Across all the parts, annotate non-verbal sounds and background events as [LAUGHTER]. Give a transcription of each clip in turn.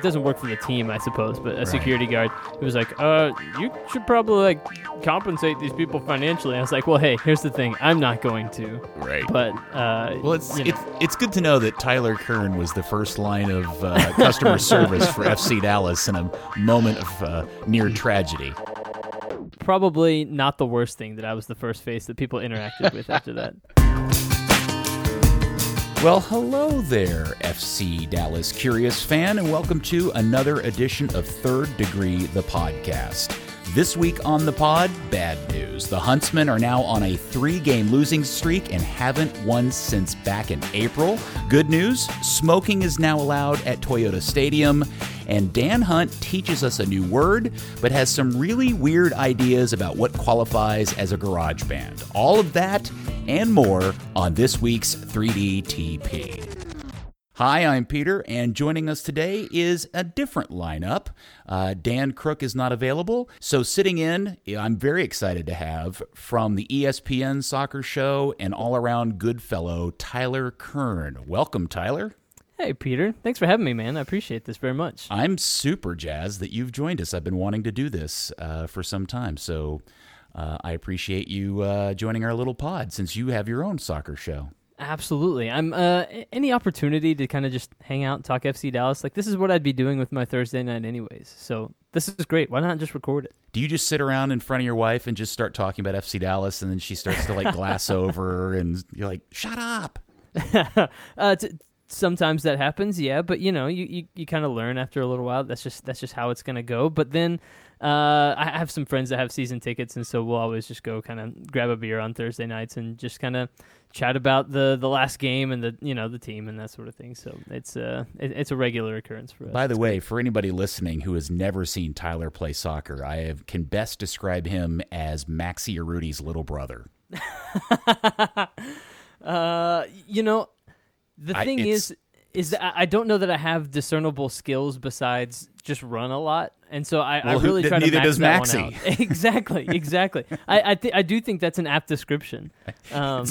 it doesn't work for the team, I suppose, but a security guard who was like, "Uh, you should probably like compensate these people financially." I was like, "Well, hey, here's the thing, I'm not going to." Right. But uh, Well, it's you know. it's it's good to know that Tyler Kern was the first line of uh, customer [LAUGHS] service for FC Dallas in a moment of uh, near tragedy. probably not the worst thing that I was the first face that people interacted with after that. [LAUGHS] Well, hello there, FC Dallas Curious fan, and welcome to another edition of Third Degree, the podcast. This week on the pod, bad news. The Huntsmen are now on a three game losing streak and haven't won since back in April. Good news smoking is now allowed at Toyota Stadium. And Dan Hunt teaches us a new word, but has some really weird ideas about what qualifies as a garage band. All of that and more on this week's 3D TP. Hi, I'm Peter, and joining us today is a different lineup. Uh, Dan Crook is not available, so sitting in, I'm very excited to have from the ESPN soccer show and all around good fellow, Tyler Kern. Welcome, Tyler. Hey, Peter, thanks for having me, man. I appreciate this very much. I'm super jazzed that you've joined us. I've been wanting to do this uh, for some time, so uh, I appreciate you uh, joining our little pod since you have your own soccer show. Absolutely. I'm uh any opportunity to kind of just hang out and talk FC Dallas. Like this is what I'd be doing with my Thursday night anyways. So this is great. Why not just record it? Do you just sit around in front of your wife and just start talking about FC Dallas, and then she starts to like glass [LAUGHS] over, and you're like, "Shut up." [LAUGHS] uh, t- sometimes that happens, yeah. But you know, you you, you kind of learn after a little while. That's just that's just how it's gonna go. But then, uh, I have some friends that have season tickets, and so we'll always just go kind of grab a beer on Thursday nights and just kind of chat about the the last game and the you know the team and that sort of thing. So it's uh it, it's a regular occurrence for us. By the It's way, for anybody listening who has never seen Tyler play soccer, I have, can best describe him as Maxi Urruti's little brother. [LAUGHS] Uh, you know, the I- thing is, is I don't know that I have discernible skills besides just run a lot, and so I, I Well, who- really try to neither max does that one Maxie. out. [LAUGHS] exactly, exactly. I I, th- I do think that's an apt description. [LAUGHS] Um,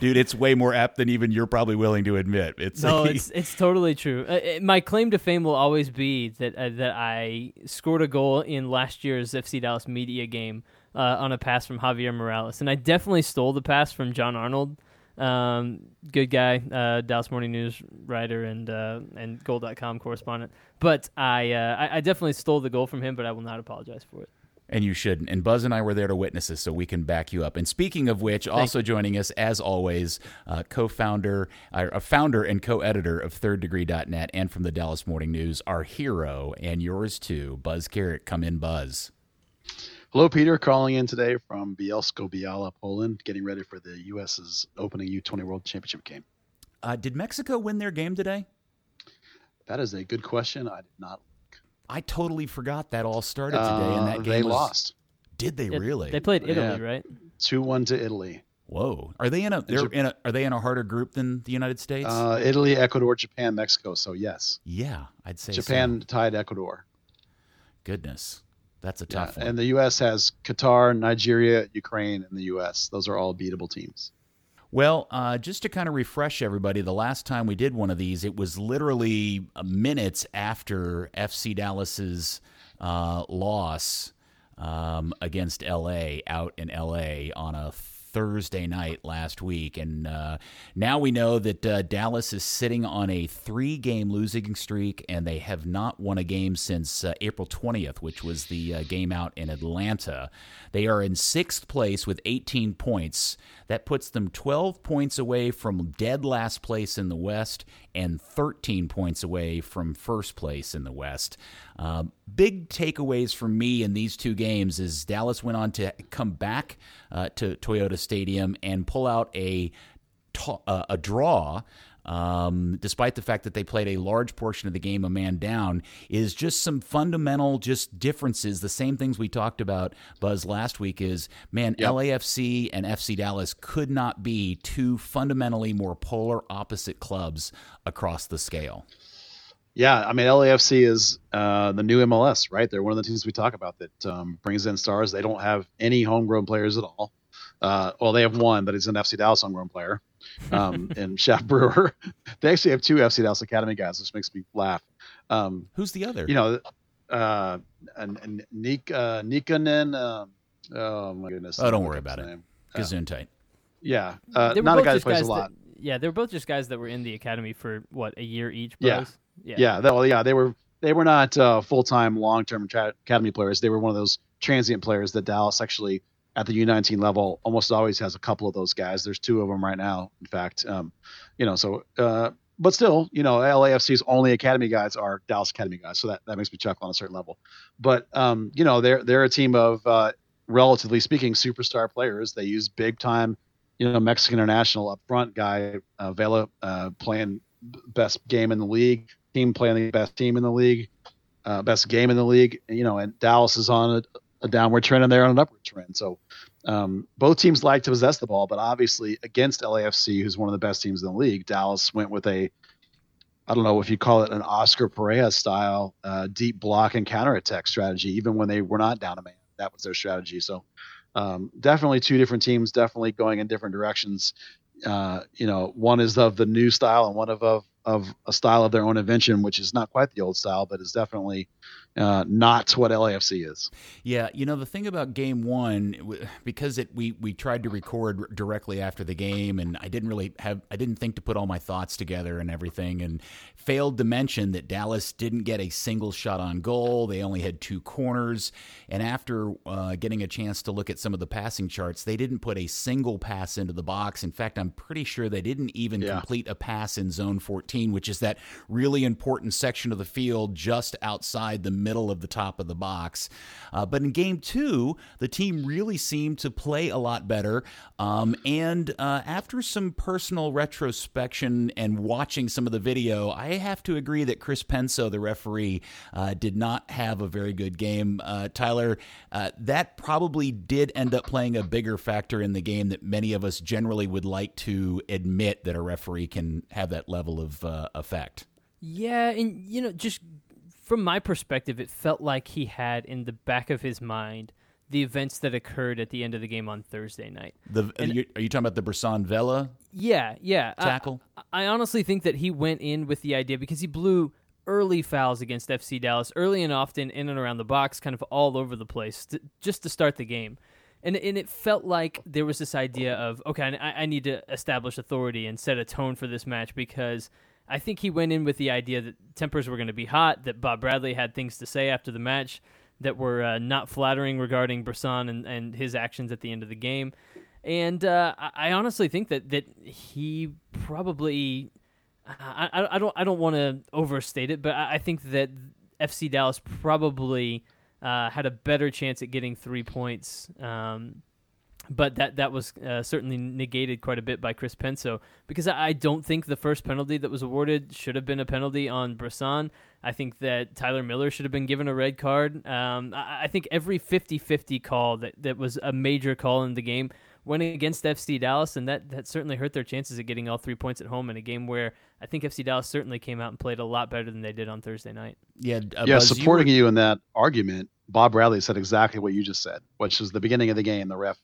Dude, it's way more apt than even you're probably willing to admit. It's no, it's it's totally true. Uh, it- my claim to fame will always be that uh, that I scored a goal in last year's FC Dallas media game uh, on a pass from Javier Morales, and I definitely stole the pass from Jon Arnold. Um, good guy, uh, Dallas Morning News writer and uh, and Goal.com correspondent. But I, uh, I I definitely stole the goal from him, but I will not apologize for it. And you shouldn't. And Buzz and I were there to witness this, so we can back you up. And speaking of which, also joining us, as always, uh, co-founder, uh, a founder and co-editor of ThirdDegree.net and from the Dallas Morning News, our hero and yours too, Buzz Carrick. Come in, Buzz. Hello, Peter. Calling in today from Bielsko Biala, Poland, getting ready for the U.S.'s opening U20 World Championship game. Uh, did Mexico win their game today? That is a good question. I did not. I totally forgot that all started today, and Uh, that game they was- lost Did they It- really? They played Italy, Yeah. right? two one to Italy. Whoa! Are they in a? They're in a. Are they in a harder group than the United States? Uh, Italy, Ecuador, Japan, Mexico. So yes, yeah, I'd say so. Japan tied Ecuador. Goodness, that's a Yeah, tough one. and the U.S. has Qatar, Nigeria, Ukraine, and the U.S. Those are all beatable teams. Well, uh, just to kind of refresh everybody, the last time we did one of these, it was literally uh, minutes after FC Dallas's uh, loss um, against LA out in LA on a Thursday night last week, and uh, now we know that uh, Dallas is sitting on a three-game losing streak, and they have not won a game since uh, April 20th, which was the uh, game out in Atlanta. They are in sixth place with 18 points. That puts them 12 points away from dead last place in the West and 13 points away from first place in the West. Uh, big takeaways for me in these two games is Dallas went on to come back uh, to Toyota Stadium and pull out a to- uh, a draw, um, despite the fact that they played a large portion of the game a man down, is just some fundamental just differences. The same things we talked about, Buzz, last week is man, Yep. LAFC and FC Dallas could not be two fundamentally more polar opposite clubs across the scale. Yeah, I mean LAFC is uh, the new MLS, right? They're one of the teams we talk about that um, brings in stars. They don't have any homegrown players at all. Uh, well, they have one, but he's an FC Dallas homegrown player, um, and Shaft Brewer. [LAUGHS] They actually have two FC Dallas Academy guys, which makes me laugh. Um, Who's the other? you know, uh, and, and Nik, uh, Nikanen. Uh, oh my goodness. Oh, don't worry about his it. name. Gesundheit. Yeah, uh, They were not a both guy that just plays guys a lot. That, yeah, they were both just guys that were in the academy for what a year each. Yeah. Yeah, yeah, they, well, yeah, they were they were not uh, full time, long term tra- academy players. They were one of those transient players that Dallas actually at the U19 level almost always has a couple of those guys. There's two of them right now, in fact. Um, you know, so uh, but still, you know, LAFC's only academy guys are Dallas Academy guys, so that, that makes me chuckle on a certain level. But um, you know, they're they're a team of uh, relatively speaking superstar players. They use big time, you know, Mexican international up front guy uh, Vela uh, playing best game in the league, team playing the best team in the league, uh, best game in the league. You know, and Dallas is on a, a downward trend and they're on an upward trend. So um, both teams like to possess the ball, but obviously against LAFC, who's one of the best teams in the league, Dallas went with a I don't know if you call it an Oscar Pareja style uh, deep block and counterattack strategy, even when they were not down a man. That was their strategy. So um, definitely two different teams, definitely going in different directions. Uh, you know, one is of the new style and one of, of of a style of their own invention, which is not quite the old style, but is definitely uh, not what LAFC is. Yeah, you know the thing about game one, because it we we tried to record directly after the game, and I didn't really have I didn't think to put all my thoughts together and everything, and failed to mention that Dallas didn't get a single shot on goal. They only had two corners, and after uh, getting a chance to look at some of the passing charts, they didn't put a single pass into the box. In fact, I'm pretty sure they didn't even Yeah. complete a pass in zone 14, which is that really important section of the field just outside the middle of the top of the box. Uh, but in game two, the team really seemed to play a lot better. Um, and uh, after some personal retrospection and watching some of the video, I have to agree that Chris Penso, the referee, uh, did not have a very good game. Uh, Tyler, uh, that probably did end up playing a bigger factor in the game that many of us generally would like to admit that a referee can have that level of uh, effect. Yeah, and you know, just from my perspective, it felt like he had in the back of his mind the events that occurred at the end of the game on Thursday night. The, are, you, are you talking about the Bressan Vela Yeah, yeah. I- tackle? I honestly think that he went in with the idea because he blew early fouls against FC Dallas, early and often in and around the box, kind of all over the place, to, just to start the game. And, and it felt like there was this idea of, okay, I, I need to establish authority and set a tone for this match because I think he went in with the idea that tempers were going to be hot, that Bob Bradley had things to say after the match that were uh, not flattering regarding Bressan and, and his actions at the end of the game. And uh, I, honestly think that, that he probably I, I, don't I don't want to overstate it, but I, I think that FC Dallas probably uh, had a better chance at getting three points. Um, but that that was uh, certainly negated quite a bit by Chris Penso because I, I don't think the first penalty that was awarded should have been a penalty on Bressan. I think that Tyler Miller should have been given a red card. Um, I, I think every 50-50 call that, that was a major call in the game went against FC Dallas, and that, that certainly hurt their chances of getting all three points at home in a game where I think FC Dallas certainly came out and played a lot better than they did on Thursday night. Yeah, uh, yeah, Buzz, you supporting were- you, in that argument, Bob Bradley said exactly what you just said, which is the beginning of the game. The ref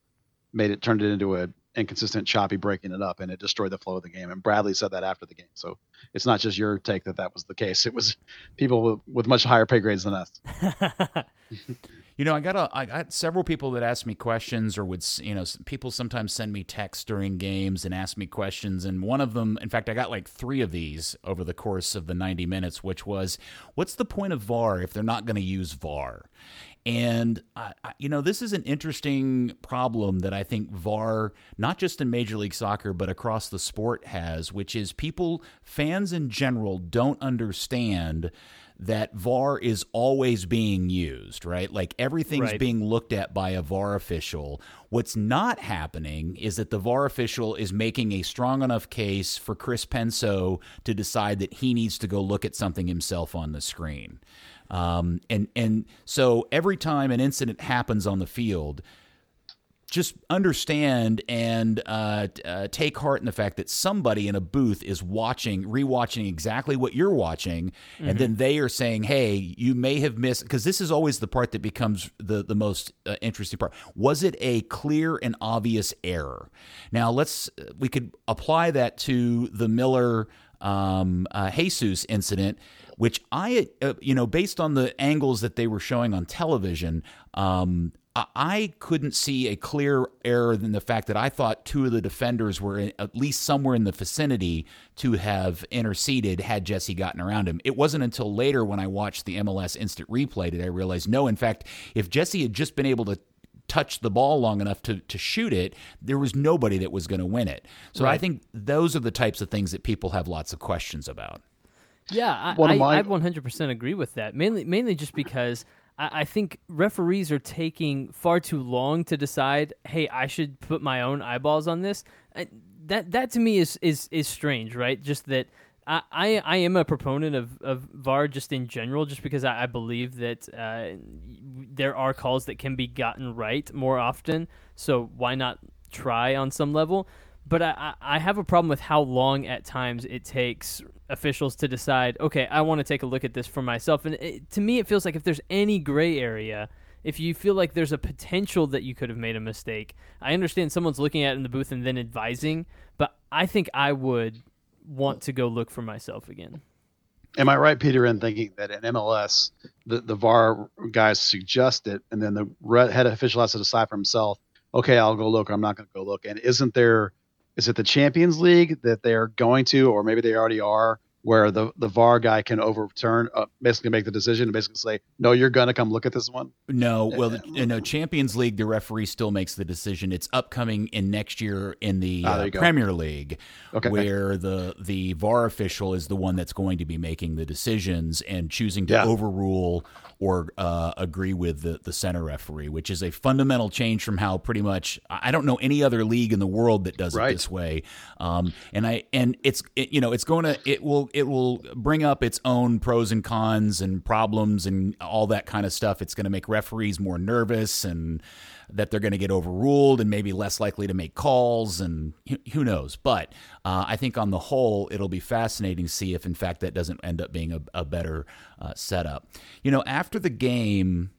made it turned it into a inconsistent, choppy breaking it up, and it destroyed the flow of the game. And Bradley said that after the game, so it's not just your take that that was the case. It was people with, with much higher pay grades than us. [LAUGHS] You know, I got a, I got several people that asked me questions, or would you know, people sometimes send me texts during games and ask me questions. And one of them, in fact, I got like three of these over the course of the ninety minutes, which was, "What's the point of VAR if they're not going to use VAR?" And I, I, you know, this is an interesting problem that I think VAR, not just in Major League Soccer but across the sport, has, which is people, fans in general, don't understand that VAR is always being used, right? Like everything's Right. being looked at by a VAR official. What's not happening is that the VAR official is making a strong enough case for Chris Penso to decide that he needs to go look at something himself on the screen. Um, and and so every time an incident happens on the field, just understand and uh, uh, take heart in the fact that somebody in a booth is watching, rewatching exactly what you're watching, and then they are saying, "Hey, you may have missed." Because this is always the part that becomes the the most uh, interesting part. Was it a clear and obvious error? Now let's we could apply that to the Miller um, uh, Jesus incident, which I, uh, you know, based on the angles that they were showing on television, um, I couldn't see a clear error than the fact that I thought two of the defenders were in, at least somewhere in the vicinity to have interceded had Jesse gotten around him. It wasn't until later when I watched the MLS instant replay did I realize no, in fact, if Jesse had just been able to touch the ball long enough to, to shoot it, there was nobody that was going to win it. So right. I think those are the types of things that people have lots of questions about. Yeah, I, I, my... I 100% agree with that. Mainly, mainly just because I, I think referees are taking far too long to decide. Hey, I should put my own eyeballs on this. that that to me is is is strange, right? Just that I, I, I am a proponent of, of VAR just in general, just because I, I believe that uh, there are calls that can be gotten right more often. So why not try on some level? But I, I have a problem with how long at times it takes officials to decide, okay, I want to take a look at this for myself. And it, to me, it feels like if there's any gray area, if you feel like there's a potential that you could have made a mistake, I understand someone's looking at it in the booth and then advising, but I think I would want to go look for myself again. Am I right, Peter, in thinking that in MLS, the, the VAR guys suggest it, and then the head official has to decide for himself, okay, I'll go look, or I'm not going to go look. And isn't there – is it the Champions League that they are going to, or maybe they already are, where the the VAR guy can overturn, uh, basically make the decision and basically say, no, you're going to come look at this one? No, well, no, Champions League, the referee still makes the decision. It's upcoming in next year in the ah, uh, Premier League, okay. where the the VAR official is the one that's going to be making the decisions and choosing to yeah. overrule or uh, agree with the, the center referee, which is a fundamental change from how pretty much I don't know any other league in the world that does right. it this way. Um, and I and it's it, you know it's going to it will it will bring up its own pros and cons and problems and all that kind of stuff. It's going to make referees more nervous and that they're going to get overruled and maybe less likely to make calls and who knows. But uh, I think on the whole, it'll be fascinating to see if in fact that doesn't end up being a, a better uh, setup. You know, after the game.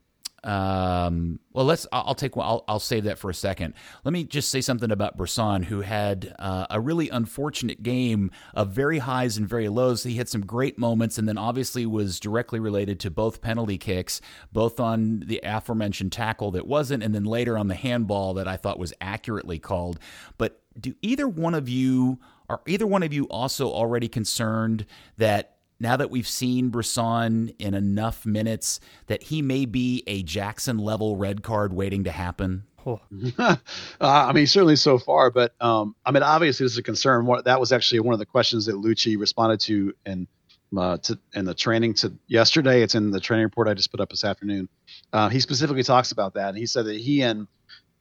Um, well, let's. I'll take. I'll, I'll save that for a second. Let me just say something about Bressan, who had uh, a really unfortunate game of very highs and very lows. He had some great moments, and then obviously was directly related to both penalty kicks, both on the aforementioned tackle that wasn't, and then later on the handball that I thought was accurately called. But do either one of you are either one of you also already concerned that now that we've seen Bressan in enough minutes that he may be a Jackson level red card waiting to happen? Oh. [LAUGHS] uh, I mean, certainly so far, but um, I mean, obviously, this is a concern. What, that was actually one of the questions that Luchi responded to in uh, to, in the training to yesterday. It's in the training report I just put up this afternoon. Uh, he specifically talks about that, and he said that he and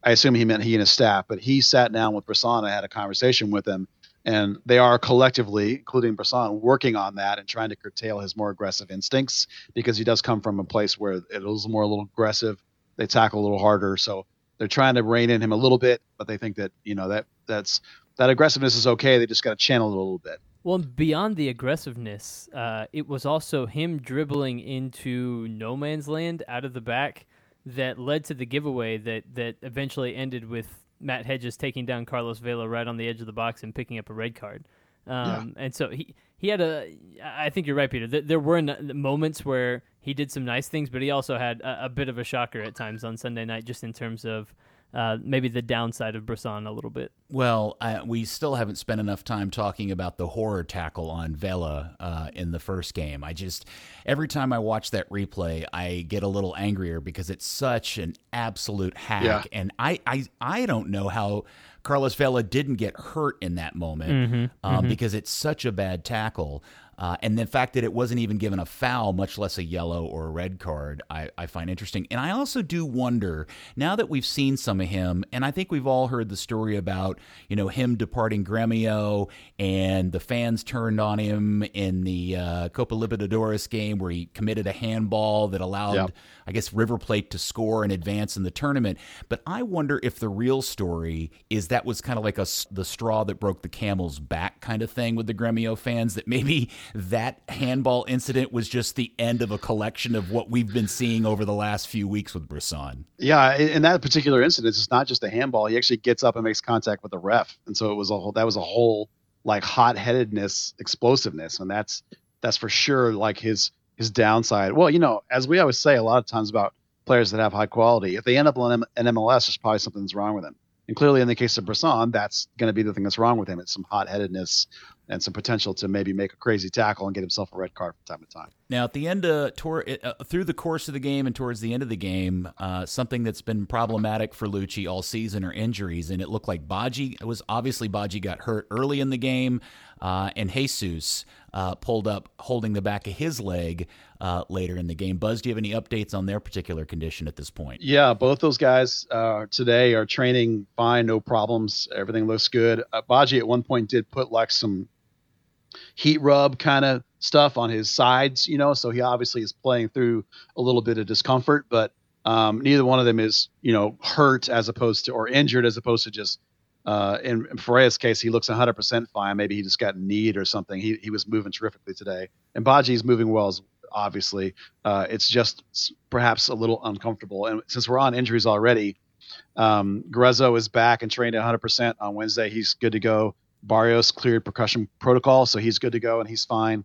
I assume he meant he and his staff, but he sat down with Bressan and had a conversation with him and they are collectively, including Bressan, working on that and trying to curtail his more aggressive instincts because he does come from a place where it is more a little aggressive. They tackle a little harder, so they're trying to rein in him a little bit, but they think that you know that that's that aggressiveness is okay. They just got to channel it a little bit. Well, beyond the aggressiveness, uh, it was also him dribbling into no man's land out of the back that led to the giveaway that that eventually ended with Matt Hedges taking down Carlos Vela right on the edge of the box and picking up a red card. Um, yeah. And so he he had a. I think you're right, Peter. There were moments where he did some nice things, but he also had a, a bit of a shocker at times on Sunday night, just in terms of uh, maybe the downside of Bressan a little bit. Well, uh, we still haven't spent enough time talking about the horror tackle on Vela uh, in the first game. I just every time I watch that replay, I get a little angrier because it's such an absolute hack, yeah. and I, I I don't know how Carlos Vela didn't get hurt in that moment mm-hmm, um, mm-hmm. because it's such a bad tackle. Uh, and the fact that it wasn't even given a foul, much less a yellow or a red card, I, I, find interesting. And I also do wonder now that we've seen some of him, and I think we've all heard the story about you know him departing Gremio and the fans turned on him in the uh, Copa Libertadores game where he committed a handball that allowed, yep. I guess, River Plate to score and advance in the tournament. But I wonder if the real story is that was kind of like a the straw that broke the camel's back kind of thing with the Gremio fans that maybe that handball incident was just the end of a collection of what we've been seeing over the last few weeks with Bressan. Yeah, in that particular incident, it's not just a handball. He actually gets up and makes contact with the ref, and so it was a whole, that was a whole like hot headedness, explosiveness, and that's that's for sure like his his downside. Well, you know, as we always say a lot of times about players that have high quality, if they end up on an MLS, there's probably something that's wrong with them. And clearly, in the case of Bressan, that's going to be the thing that's wrong with him. It's some hot headedness and some potential to maybe make a crazy tackle and get himself a red card from time to time. Now, at the end of tour, uh, through the course of the game and towards the end of the game, uh, something that's been problematic for Luchi all season are injuries, and it looked like Badji it was obviously Badji got hurt early in the game, uh, and Jesus uh, pulled up holding the back of his leg uh, later in the game. Buzz, do you have any updates on their particular condition at this point? Yeah, both those guys uh, today are training fine, no problems. Everything looks good. Uh, Badji at one point did put like some heat rub kind of stuff on his sides, you know, so he obviously is playing through a little bit of discomfort, but um, neither one of them is, you know, hurt as opposed to or injured as opposed to just. Uh, in, Ferreira's case, he looks 100% fine. Maybe he just got kneed or something. He, he was moving terrifically today. And Badji's moving well obviously. Uh, it's just perhaps a little uncomfortable. And since we're on injuries already, um, Gruezo is back and trained at 100% on Wednesday. He's good to go. Barrios cleared percussion protocol, so he's good to go and he's fine.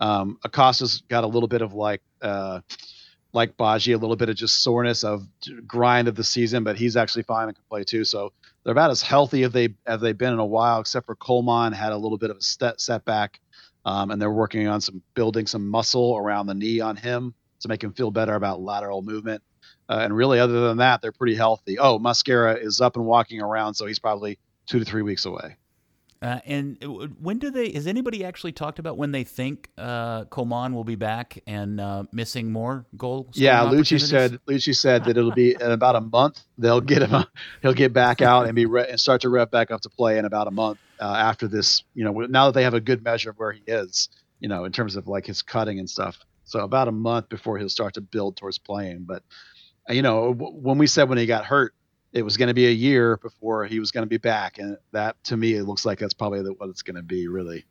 Um, Acosta's got a little bit of like uh, like Badji, a little bit of just soreness of grind of the season, but he's actually fine and can play too. So they're about as healthy as they as they've been in a while, except for Colman had a little bit of a set, setback, um, and they're working on some building some muscle around the knee on him to make him feel better about lateral movement. Uh, and really, other than that, they're pretty healthy. Oh, Mosquera is up and walking around, so he's probably two to three weeks away. Uh, and when do they? Has anybody actually talked about when they think uh, Colman will be back and uh, missing more goals? Yeah, Luchi said. Luchi said that it'll be [LAUGHS] in about a month. They'll get him. He'll get back out and be re- and start to rev back up to play in about a month uh, after this. You know, now that they have a good measure of where he is, you know, in terms of like his cutting and stuff. So about a month before he'll start to build towards playing. But you know, when we said when he got hurt, it was going to be a year before he was going to be back, and that to me it looks like that's probably what it's going to be, really.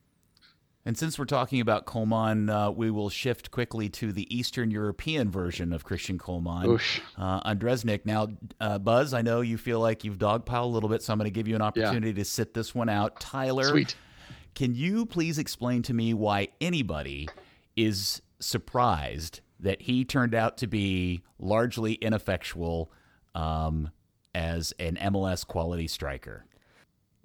And since we're talking about Colman, uh, we will shift quickly to the Eastern European version of Cristian Colman, uh, Ondrasek. Now, uh, Buzz, I know you feel like you've dogpiled a little bit, so I'm going to give you an opportunity yeah. to sit this one out. Tyler, Sweet. can you please explain to me why anybody is surprised that he turned out to be largely ineffectual um, as an MLS quality striker.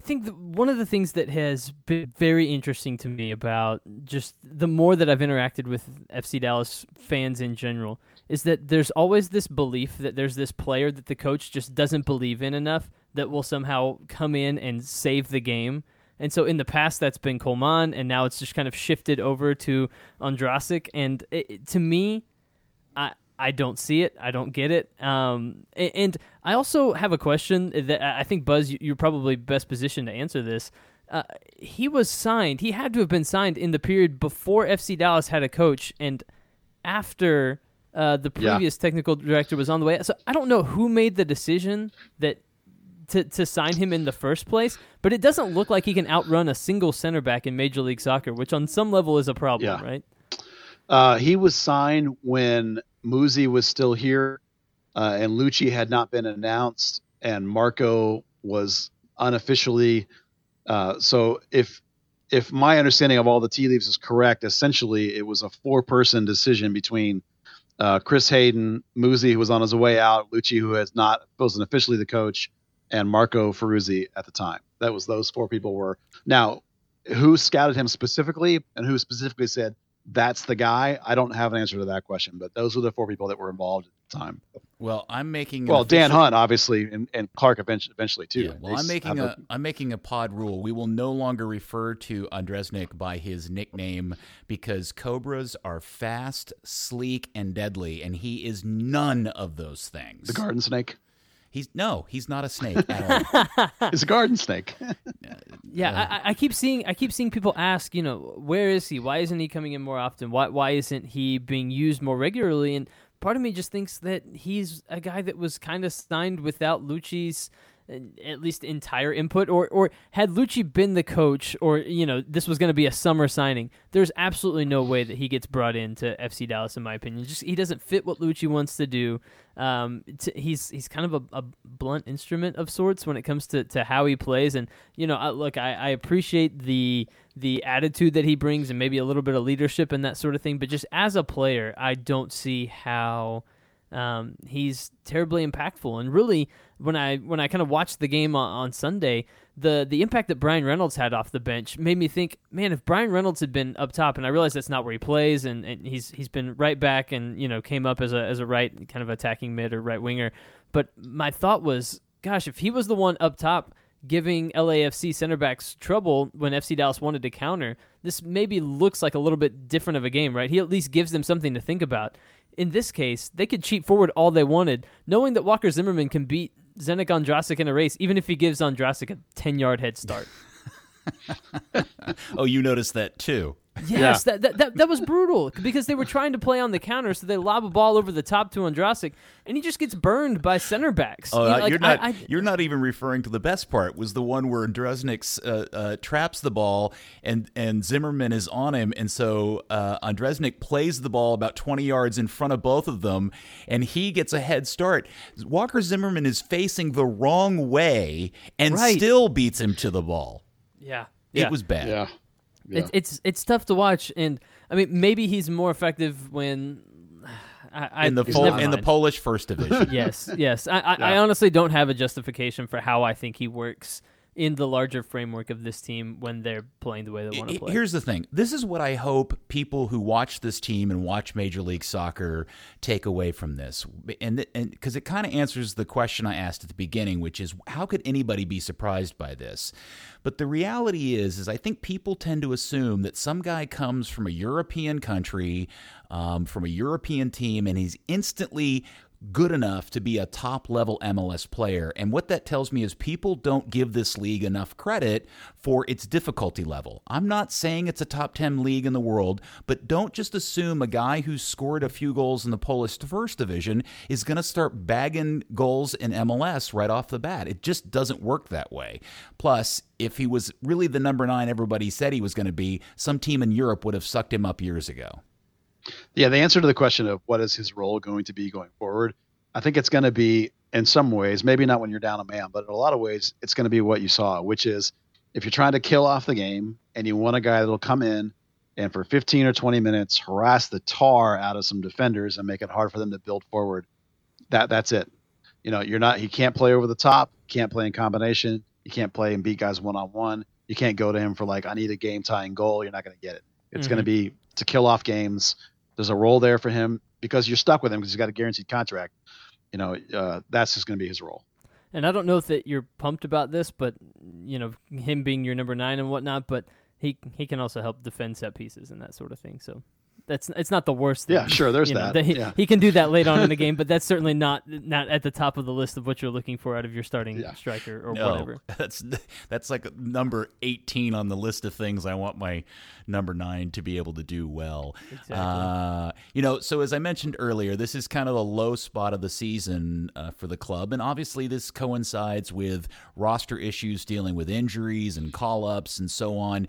I think one of the things that has been very interesting to me about just the more that I've interacted with FC Dallas fans in general is that there's always this belief that there's this player that the coach just doesn't believe in enough that will somehow come in and save the game. And so in the past, that's been Colman, and now it's just kind of shifted over to Ondrasek. And it, to me, I, don't see it. I don't get it. Um, and I also have a question that I think Buzz, you're probably best positioned to answer this. Uh, he was signed. He had to have been signed in the period before FC Dallas had a coach, and after uh, the previous yeah. technical director was on the way. So I don't know who made the decision that to to sign him in the first place, but it doesn't look like he can outrun a single center back in Major League Soccer, which on some level is a problem, yeah. right? Uh, he was signed when Muzi was still here, uh, and Luchi had not been announced, and Marco was unofficially. Uh, so if if my understanding of all the tea leaves is correct, essentially it was a four person decision between uh, Chris Hayden, Muzi, who was on his way out, Luchi, who has not wasn't officially the coach, and Marco Ferruzzi at the time. That was those four people were now. Who scouted him specifically, and who specifically said that's the guy? I don't have an answer to that question, but those were the four people that were involved at the time. Well, I'm making well Dan Hunt obviously and, and Clark eventually, eventually too. Yeah, well, I'm making a am making a pod rule. We will no longer refer to Ondrasek by his nickname because Cobras are fast, sleek, and deadly, and he is none of those things. The garden snake. He's no, he's not a snake at all. [LAUGHS] he's a garden snake. [LAUGHS] yeah, uh, I, I, keep seeing I keep seeing people ask, you know, where is he? Why isn't he coming in more often? Why why isn't he being used more regularly? And part of me just thinks that he's a guy that was kind of signed without Luchi's at least entire input or or had Luchi been the coach or you know this was going to be a summer signing there's absolutely no way that he gets brought into FC Dallas in my opinion. Just he doesn't fit what Luchi wants to do. Um, he's he's kind of a, a, blunt instrument of sorts when it comes to, to how he plays. And you know I, look I, I appreciate the the attitude that he brings and maybe a little bit of leadership and that sort of thing. But just as a player I don't see how um, he's terribly impactful, and really, when I when I kind of watched the game on, on, Sunday, the the impact that Brian Reynolds had off the bench made me think, man, if Brian Reynolds had been up top, and I realize that's not where he plays, and, and he's he's been right back, and you know came up as a as a right kind of attacking mid or right winger, but my thought was, gosh, if he was the one up top giving LAFC center backs trouble when FC Dallas wanted to counter, this maybe looks like a little bit different of a game, right? He at least gives them something to think about in this case, they could cheat forward all they wanted, knowing that Walker Zimmerman can beat Zdenek Ondrasek in a race, even if he gives Ondrasek a 10 yard head start. [LAUGHS] oh, you noticed that too. Yes, yeah. that, that, that that was brutal because they were trying to play on the counter, so they lob a ball over the top to Ondrasek, and he just gets burned by center backs. Oh, you know, like, you're not I, I, you're not even referring to the best part. Was the one where Ondrasek uh, uh, traps the ball and and Zimmerman is on him, and so uh, Ondrasek plays the ball about 20 yards in front of both of them, and he gets a head start. Walker Zimmerman is facing the wrong way and right. still beats him to the ball. Yeah, it was bad. Yeah. Yeah. It's it's it's tough to watch, and I mean maybe he's more effective when. [SIGHS] I, in the Pol- in the Polish first [LAUGHS] division. yes, yes. I, I, yeah. I honestly don't have a justification for how I think he works in the larger framework of this team when they're playing the way they want to play. Here's the thing. This is what I hope people who watch this team and watch Major League Soccer take away from this. And and because it kind of answers the question I asked at the beginning, which is how could anybody be surprised by this? But the reality is is I think people tend to assume that some guy comes from a European country, um, from a European team and he's instantly good enough to be a top level MLS player. And what that tells me is people don't give this league enough credit for its difficulty level. I'm not saying it's a top 10 league in the world, but don't just assume a guy who scored a few goals in the Polish first division is going to start bagging goals in MLS right off the bat. It just doesn't work that way. Plus, if he was really the number nine everybody said he was going to be, some team in Europe would have sucked him up years ago. Yeah, the answer to the question of what is his role going to be going forward, I think it's going to be in some ways, maybe not when you're down a man, but in a lot of ways, it's going to be what you saw, which is if you're trying to kill off the game and you want a guy that'll come in and for 15 or 20 minutes harass the tar out of some defenders and make it hard for them to build forward, that that's it. You know, you're not. He can't play over the top. Can't play in combination. You can't play and beat guys one on one. You can't go to him for like I need a game tying goal. You're not going to get it. It's mm-hmm. going to be to kill off games there's a role there for him because you're stuck with him because he's got a guaranteed contract. You know, uh, that's just going to be his role. And I don't know if that you're pumped about this, but you know, him being your number nine and whatnot, but he he can also help defend set pieces and that sort of thing. So that's it's not the worst. Thing. Yeah, sure. There's you that. that he, yeah. he, can do that late on in the [LAUGHS] game, but that's certainly not not at the top of the list of what you're looking for out of your starting yeah. striker or no, whatever. [LAUGHS] That's that's like number 18 on the list of things I want my number nine to be able to do well. Exactly. Uh, you know, so as I mentioned earlier, this is kind of the low spot of the season uh, for the club, and obviously this coincides with roster issues dealing with injuries and call ups and so on.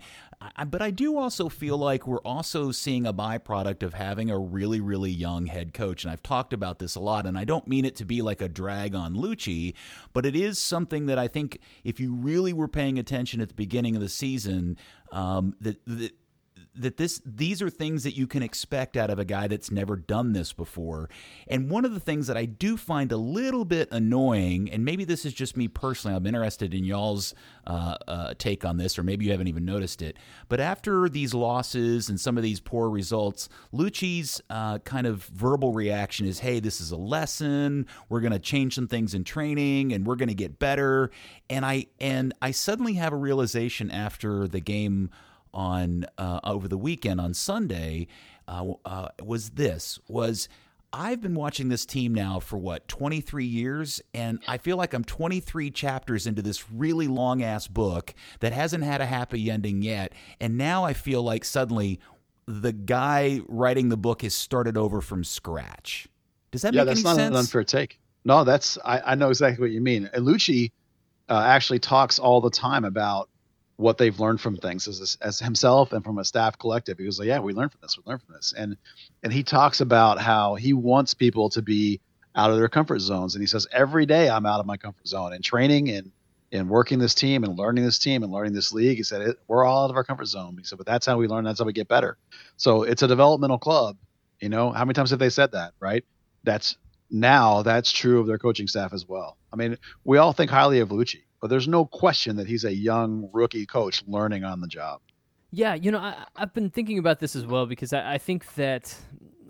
I, but I do also feel like we're also seeing a byproduct of having a really, really young head coach. And I've talked about this a lot, and I don't mean it to be like a drag on Luchi, but it is something that I think if you really were paying attention at the beginning of the season, um, that, that that this these are things that you can expect out of a guy that's never done this before. And one of the things that I do find a little bit annoying, and maybe this is just me personally, I'm interested in y'all's uh, uh, take on this, or maybe you haven't even noticed it. But after these losses and some of these poor results, Luchi's uh, kind of verbal reaction is, "Hey, this is a lesson. We're going to change some things in training, and we're going to get better." And I and I suddenly have a realization after the game on uh, over the weekend on Sunday uh, uh, was this was I've been watching this team now for what 23 years and I feel like I'm 23 chapters into this really long ass book that hasn't had a happy ending yet and now I feel like suddenly the guy writing the book has started over from scratch. Does that yeah, make any sense? Yeah, that's not an unfair take. No, that's I, I know exactly what you mean. Luchi uh, actually talks all the time about what they've learned from things as, as himself and from a staff collective. He goes, like, "Yeah, we learned from this. We learned from this," and and he talks about how he wants people to be out of their comfort zones, and he says, "Every day I'm out of my comfort zone in training and in working this team and learning this team and learning this league." He said, "We're all out of our comfort zone." He said, "But that's how we learn. That's how we get better." So it's a developmental club. You know, how many times have they said that? Right? That's now that's true of their coaching staff as well. I mean, we all think highly of Luchi, but there's no question that he's a young rookie coach learning on the job. Yeah, you know, I, have been thinking about this as well because I, I, think that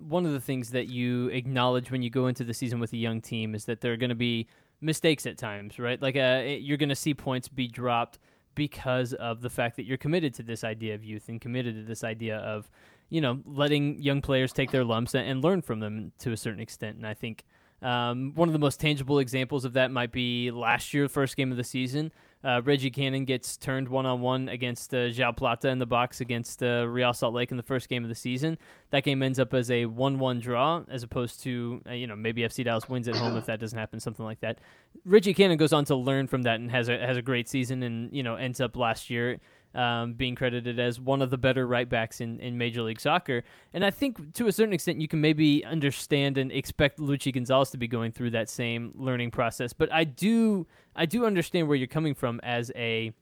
one of the things that you acknowledge when you go into the season with a young team is that there are going to be mistakes at times, right? Like uh, you're going to see points be dropped because of the fact that you're committed to this idea of youth and committed to this idea of, you know, letting young players take their lumps and, and learn from them to a certain extent. And I think um, one of the most tangible examples of that might be last year, first game of the season. Uh, Reggie Cannon gets turned one on one against uh, Plata in the box against uh, Real Salt Lake in the first game of the season. That game ends up as a one-one draw, as opposed to uh, you know maybe FC Dallas wins at home if that doesn't happen, something like that. Reggie Cannon goes on to learn from that and has a has a great season, and you know ends up last year um, being credited as one of the better right backs in, in Major League Soccer. And I think to a certain extent, you can maybe understand and expect Luchi Gonzalez to be going through that same learning process. But I do I do understand where you're coming from as a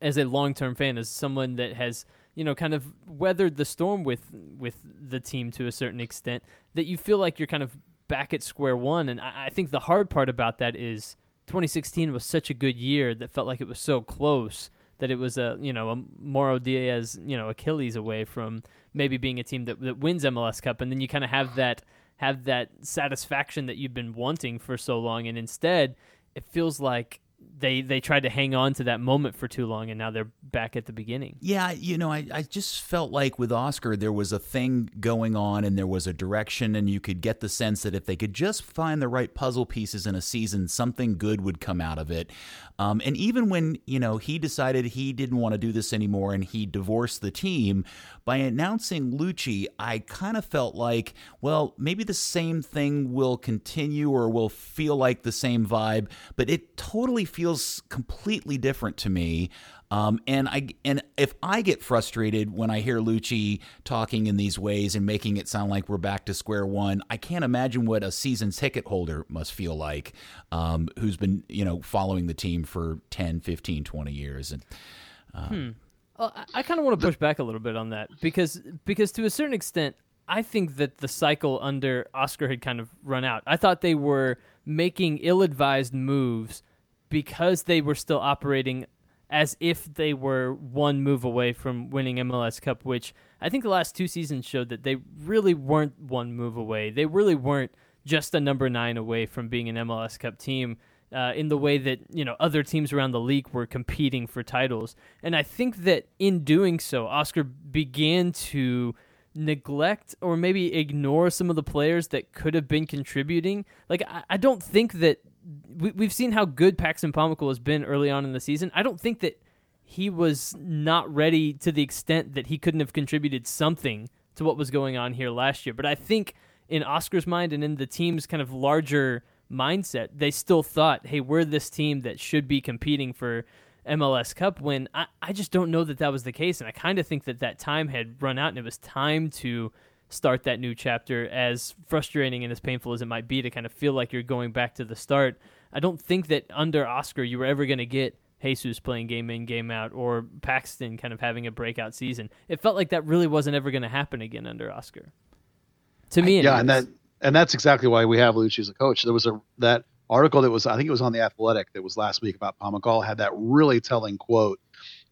as a long term fan, as someone that has you know kind of weathered the storm with with the team to a certain extent. That you feel like you're kind of back at square one. And I, I think the hard part about that is 2016 was such a good year that felt like it was so close that it was a you know a Mauro Diaz you know Achilles away from maybe being a team that that wins MLS Cup, and then you kind of have that have that satisfaction that you've been wanting for so long, and instead it feels like they they tried to hang on to that moment for too long and now they're back at the beginning. Yeah, you know, I, I just felt like with Oscar there was a thing going on and there was a direction and you could get the sense that if they could just find the right puzzle pieces in a season, something good would come out of it. Um, and even when, you know, he decided he didn't want to do this anymore and he divorced the team, by announcing Luchi I kind of felt like, well, maybe the same thing will continue or will feel like the same vibe, but it totally feels completely different to me. Um, and I and if I get frustrated when I hear Luchi talking in these ways and making it sound like we're back to square one, I can't imagine what a season ticket holder must feel like, um, who's been you know following the team for 10, 15, 20 years. And uh, hmm. well, I, I kind of want to push back a little bit on that because because to a certain extent, I think that the cycle under Oscar had kind of run out. I thought they were making ill-advised moves because they were still operating as if they were one move away from winning MLS Cup, which I think the last two seasons showed that they really weren't one move away. They really weren't just a number nine away from being an MLS Cup team. Uh, in the way that you know other teams around the league were competing for titles, and I think that in doing so, Oscar began to neglect or maybe ignore some of the players that could have been contributing. Like I, I don't think that we, we've seen how good Paxton Pomykal has been early on in the season. I don't think that he was not ready to the extent that he couldn't have contributed something to what was going on here last year. But I think in Oscar's mind and in the team's kind of larger mindset, they still thought, hey, we're this team that should be competing for MLS Cup when I, I just don't know that that was the case. And I kind of think that that time had run out and it was time to start that new chapter, as frustrating and as painful as it might be to kind of feel like you're going back to the start. I don't think that under Oscar you were ever going to get Jesus playing game in, game out, or Paxton kind of having a breakout season. It felt like that really wasn't ever going to happen again under Oscar. To me, yeah, and that and that's exactly why we have Luchi as a coach. There was a that article that was I think it was on the Athletic that was last week about Pomykal had that really telling quote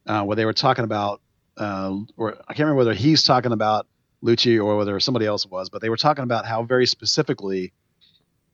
uh, where they were talking about, uh, or I can't remember whether he's talking about Luchi or whether somebody else was, but they were talking about how very specifically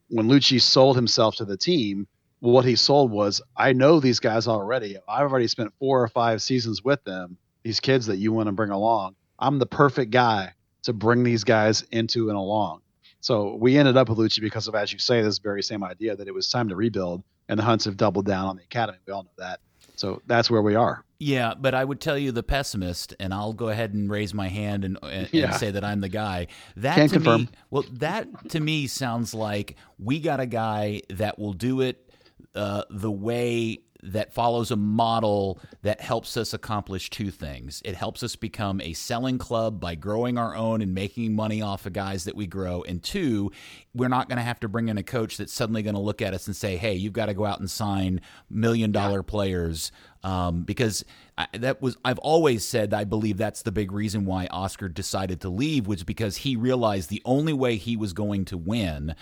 when Luchi sold himself to the team, what he sold was I know these guys already. I've already spent four or five seasons with them, these kids that you want to bring along. I'm the perfect guy to bring these guys into and along. So we ended up with Luchi because of, as you say, this very same idea that it was time to rebuild, and the Hunts have doubled down on the academy. We all know that. So that's where we are. Yeah, but I would tell you the pessimist, and I'll go ahead and raise my hand and, and, yeah. and say that I'm the guy. That Can to confirm. me, well, that to me sounds like we got a guy that will do it uh, the way that follows a model that helps us accomplish two things. It helps us become a selling club by growing our own and making money off of guys that we grow. And two, we're not going to have to bring in a coach that's suddenly going to look at us and say, "Hey, you've got to go out and sign million dollar yeah. players." Um, because I, that was I've always said I believe that's the big reason why Oscar decided to leave was because he realized the only way he was going to win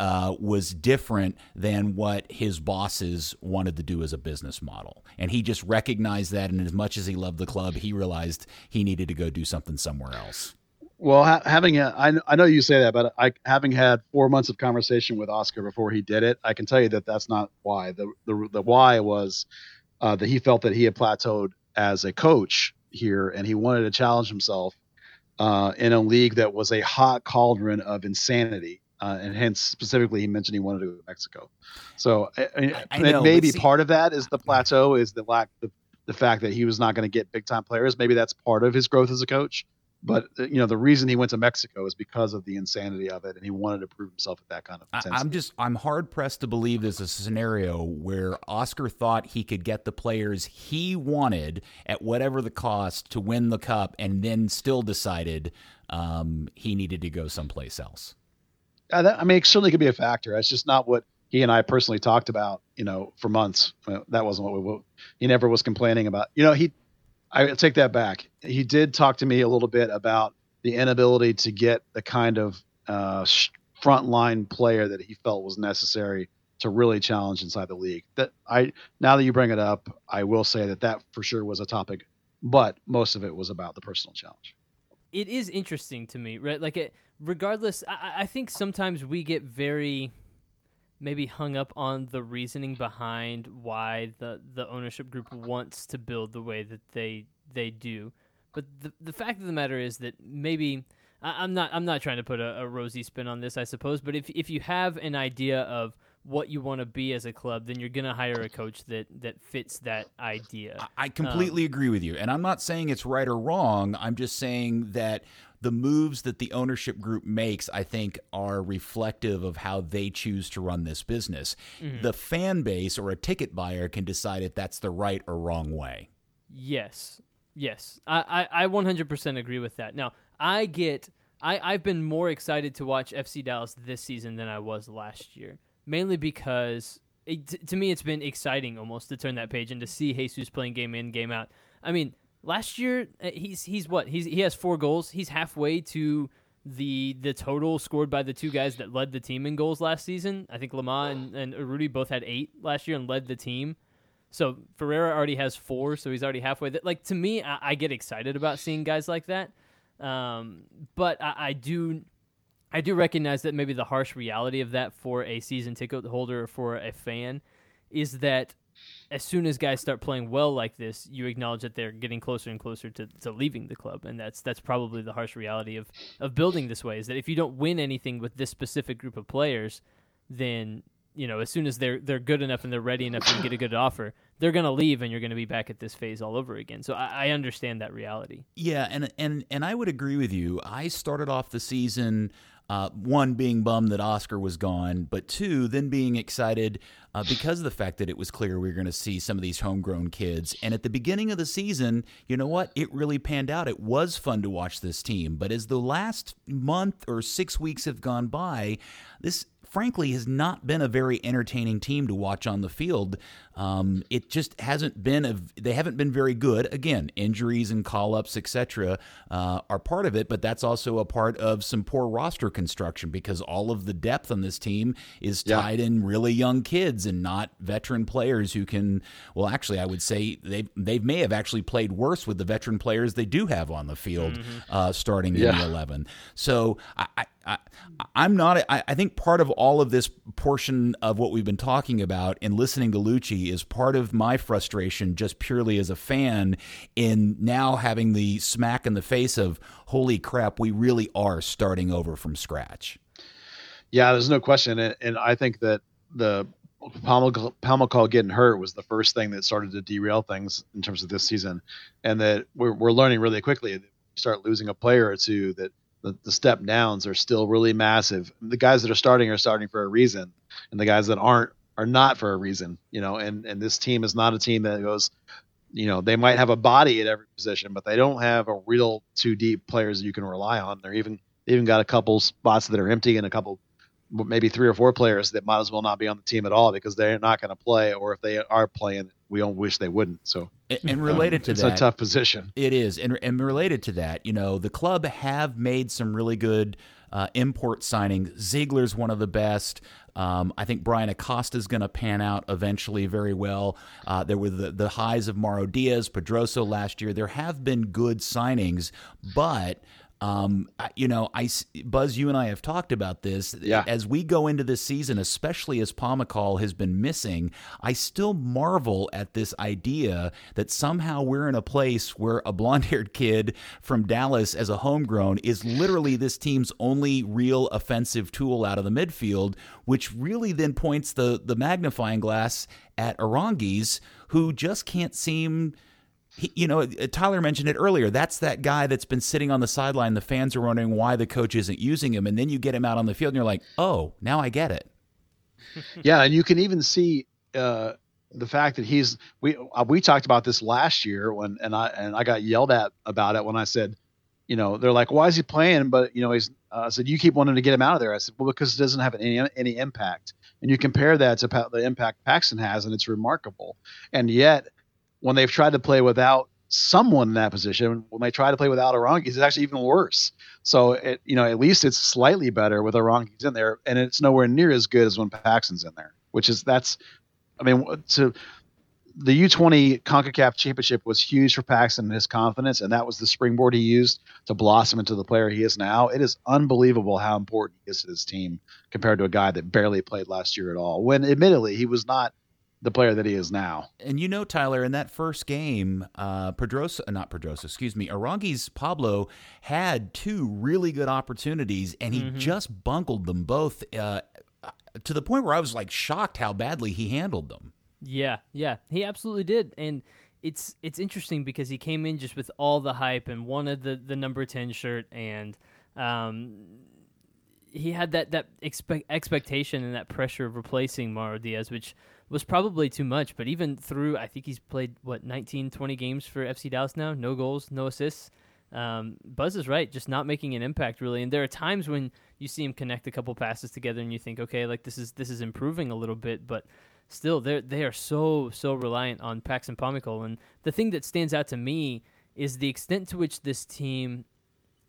uh, was different than what his bosses wanted to do as a business model. And he just recognized that. And as much as he loved the club, he realized he needed to go do something somewhere else. Well, ha- having a, I, I know you say that, but I, having had four months of conversation with Oscar before he did it, I can tell you that that's not why. The the, the why was uh, that he felt that he had plateaued as a coach here, and he wanted to challenge himself uh, in a league that was a hot cauldron of insanity uh, and hence specifically he mentioned he wanted to go to Mexico. So I, I know, maybe see, part of that is the plateau is the lack the, the fact that he was not going to get big time players. Maybe that's part of his growth as a coach. But uh, you know the reason he went to Mexico is because of the insanity of it, and he wanted to prove himself at that kind of. Intensity. I'm just I'm hard pressed to believe there's a scenario where Oscar thought he could get the players he wanted at whatever the cost to win the cup, and then still decided um, he needed to go someplace else. Uh, that, I mean, it certainly could be a factor. It's just not what he and I personally talked about, you know, for months. that wasn't what we. He never was complaining about. You know, he. I take that back. He did talk to me a little bit about the inability to get the kind of uh, frontline player that he felt was necessary to really challenge inside the league. That I now that you bring it up, I will say that that for sure was a topic, but most of it was about the personal challenge. It is interesting to me, right? Like it regardless, I, I think sometimes we get very maybe hung up on the reasoning behind why the, the ownership group wants to build the way that they they do. But the the fact of the matter is that maybe I, am not I'm not trying to put a, a, rosy spin on this, I suppose. But if if you have an idea of what you want to be as a club, then you're going to hire a coach that that fits that idea. I completely um, agree with you, and I'm not saying it's right or wrong. I'm just saying that the moves that the ownership group makes, I think, are reflective of how they choose to run this business. Mm-hmm. The fan base or a ticket buyer can decide if that's the right or wrong way. Yes. Yes. I, I, I 100% agree with that. Now, I get. I, I've been more excited to watch FC Dallas this season than I was last year, mainly because it, to me it's been exciting almost to turn that page and to see Jesus playing game in, game out. I mean, Last year, uh, he's he's what he's he has four goals. He's halfway to the the total scored by the two guys that led the team in goals last season. I think Lamah and, and Urruti both had eight last year and led the team. So Ferreira already has four, so he's already halfway. Th- like to me, I, I, get excited about seeing guys like that. Um, but I, I, do, I do recognize that maybe the harsh reality of that for a season ticket holder or for a fan is that as soon as guys start playing well like this, you acknowledge that they're getting closer and closer to, to leaving the club, and that's that's probably the harsh reality of of building this way. Is that if you don't win anything with this specific group of players, then you know as soon as they're they're good enough and they're ready enough and get a good offer, they're going to leave, and you're going to be back at this phase all over again. So I, I understand that reality. Yeah, and and and I would agree with you. I started off the season. Uh, one being bummed that Oscar was gone, but two, then being excited uh, because of the fact that it was clear we were going to see some of these homegrown kids. And at the beginning of the season, you know what? It really panned out. It was fun to watch this team. But as the last month or six weeks have gone by, this frankly has not been a very entertaining team to watch on the field. Um, it just hasn't been a, they haven't been very good. Again, injuries and call ups, etc., uh, are part of it, but that's also a part of some poor roster construction because all of the depth on this team is tied yeah. in really young kids and not veteran players who can. Well, actually, I would say they they may have actually played worse with the veteran players they do have on the field mm-hmm. uh, starting yeah. in the eleven. So I, I, am not. I, I, think part of all of this portion of what we've been talking about and listening to Is part of my frustration, just purely as a fan, in now having the smack in the face of holy crap, we really are starting over from scratch. Yeah, there's no question, and, and I think that the Pomykal getting hurt was the first thing that started to derail things in terms of this season, and that we're we're learning really quickly. We start losing a player or two that the, the step downs are still really massive. The guys that are starting are starting for a reason, and the guys that aren't are not for a reason, you know. And and this team is not a team that goes, you know, they might have a body at every position, but they don't have a real two deep players you can rely on. They're even they even got a couple spots that are empty and a couple maybe three or four players that might as well not be on the team at all because they're not going to play, or if they are playing, we don't wish they wouldn't. So, and, related um, to it's that, it's a tough position. It is, and and related to that, you know, the club have made some really good uh, import signings. Ziegler's one of the best. Um, I think Bryan Acosta is going to pan out eventually very well. Uh, there were the, the highs of Mauro Diaz, Pedroso last year. There have been good signings, but um, you know, I Buzz, you and I have talked about this. Yeah. As we go into this season, especially as Pomykal has been missing, I still marvel at this idea that somehow we're in a place where a blonde-haired kid from Dallas as a homegrown is literally this team's only real offensive tool out of the midfield, which really then points the the magnifying glass at Aránguiz, who just can't seem he, you know, uh, Tyler mentioned it earlier. That's that guy that's been sitting on the sideline. The fans are wondering why the coach isn't using him, and then you get him out on the field, and you're like, "Oh, now I get it." [LAUGHS] yeah, and you can even see uh, the fact that he's we uh, we talked about this last year when and I and I got yelled at about it when I said, you know, they're like, "Why is he playing?" But you know, he's uh, I said, "You keep wanting to get him out of there." I said, "Well, because it doesn't have any any impact." And you compare that to the impact Paxton has, and it's remarkable. And yet when they've tried to play without someone in that position, when they try to play without Aránguiz, it's actually even worse. So, it, you know, at least it's slightly better with Aránguiz in there, and it's nowhere near as good as when Paxton's in there. Which is that's, I mean, to the U20 CONCACAF championship was huge for Paxton and his confidence, and that was the springboard he used to blossom into the player he is now. It is unbelievable how important he is to this team compared to a guy that barely played last year at all. When admittedly he was not the player that he is now. And you know, Tyler, in that first game, uh, Pedrosa, uh, not Pedrosa, excuse me, Aránguiz Pablo had two really good opportunities, and he mm-hmm. just bungled them both uh, to the point where I was like shocked how badly he handled them. Yeah, yeah, he absolutely did, and it's it's interesting because he came in just with all the hype and wanted the the number ten shirt, and um, he had that that expect, expectation and that pressure of replacing Mauro Diaz, which was probably too much. But even through, I think he's played what 19, 20 games for FC Dallas now. No goals, no assists. Um, Buzz is right, just not making an impact really. And there are times when you see him connect a couple passes together, and you think, okay, like this is this is improving a little bit, but still, they they are so so reliant on Paxton Pomykal. And the thing that stands out to me is the extent to which this team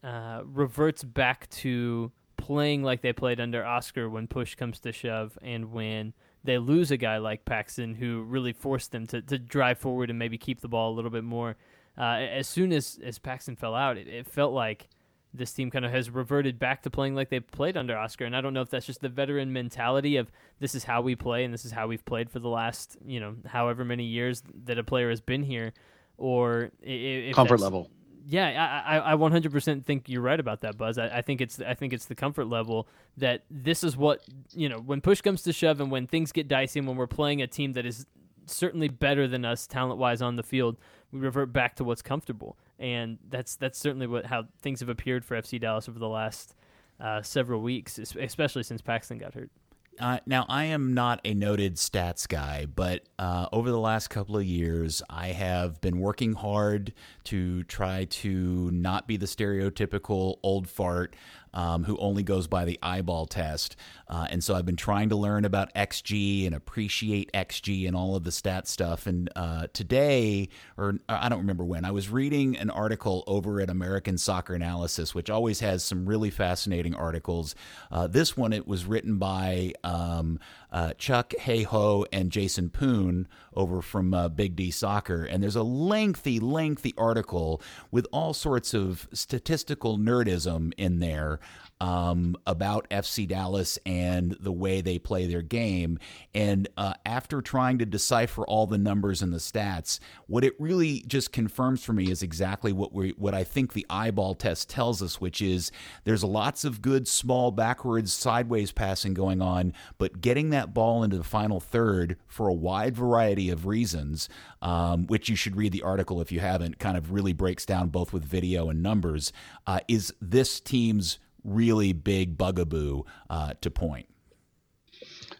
uh, reverts back to playing like they played under Oscar when push comes to shove, and when they lose a guy like Paxton who really forced them to, to drive forward and maybe keep the ball a little bit more. Uh, as soon as, as Paxton fell out, it, it felt like this team kind of has reverted back to playing like they played under Oscar. And I don't know if that's just the veteran mentality of this is how we play and this is how we've played for the last, you know, however many years that a player has been here, or if comfort level yeah, I, I, 100% think you're right about that, Buzz. I, I think it's I think it's the comfort level that this is what you know when push comes to shove and when things get dicey and when we're playing a team that is certainly better than us talent wise on the field, we revert back to what's comfortable, and that's that's certainly what how things have appeared for FC Dallas over the last uh, several weeks, especially since Paxton got hurt. Uh, now, I am not a noted stats guy, but uh, over the last couple of years, I have been working hard to try to not be the stereotypical old fart um, who only goes by the eyeball test. Uh, and so I've been trying to learn about XG and appreciate XG and all of the stat stuff. And uh, today, or I don't remember when, I was reading an article over at American Soccer Analysis, which always has some really fascinating articles. Uh, this one, it was written by um, uh, Chuck Hayho and Jason Poon over from uh, Big D Soccer. And there's a lengthy, lengthy article with all sorts of statistical nerdism in there um, about FC Dallas and the way they play their game. And uh, after trying to decipher all the numbers and the stats, what it really just confirms for me is exactly what we what I think the eyeball test tells us, which is there's lots of good small backwards sideways passing going on, but getting that ball into the final third for a wide variety of reasons, um, which you should read the article if you haven't, kind of really breaks down both with video and numbers, uh, is this team's really big bugaboo uh, to point.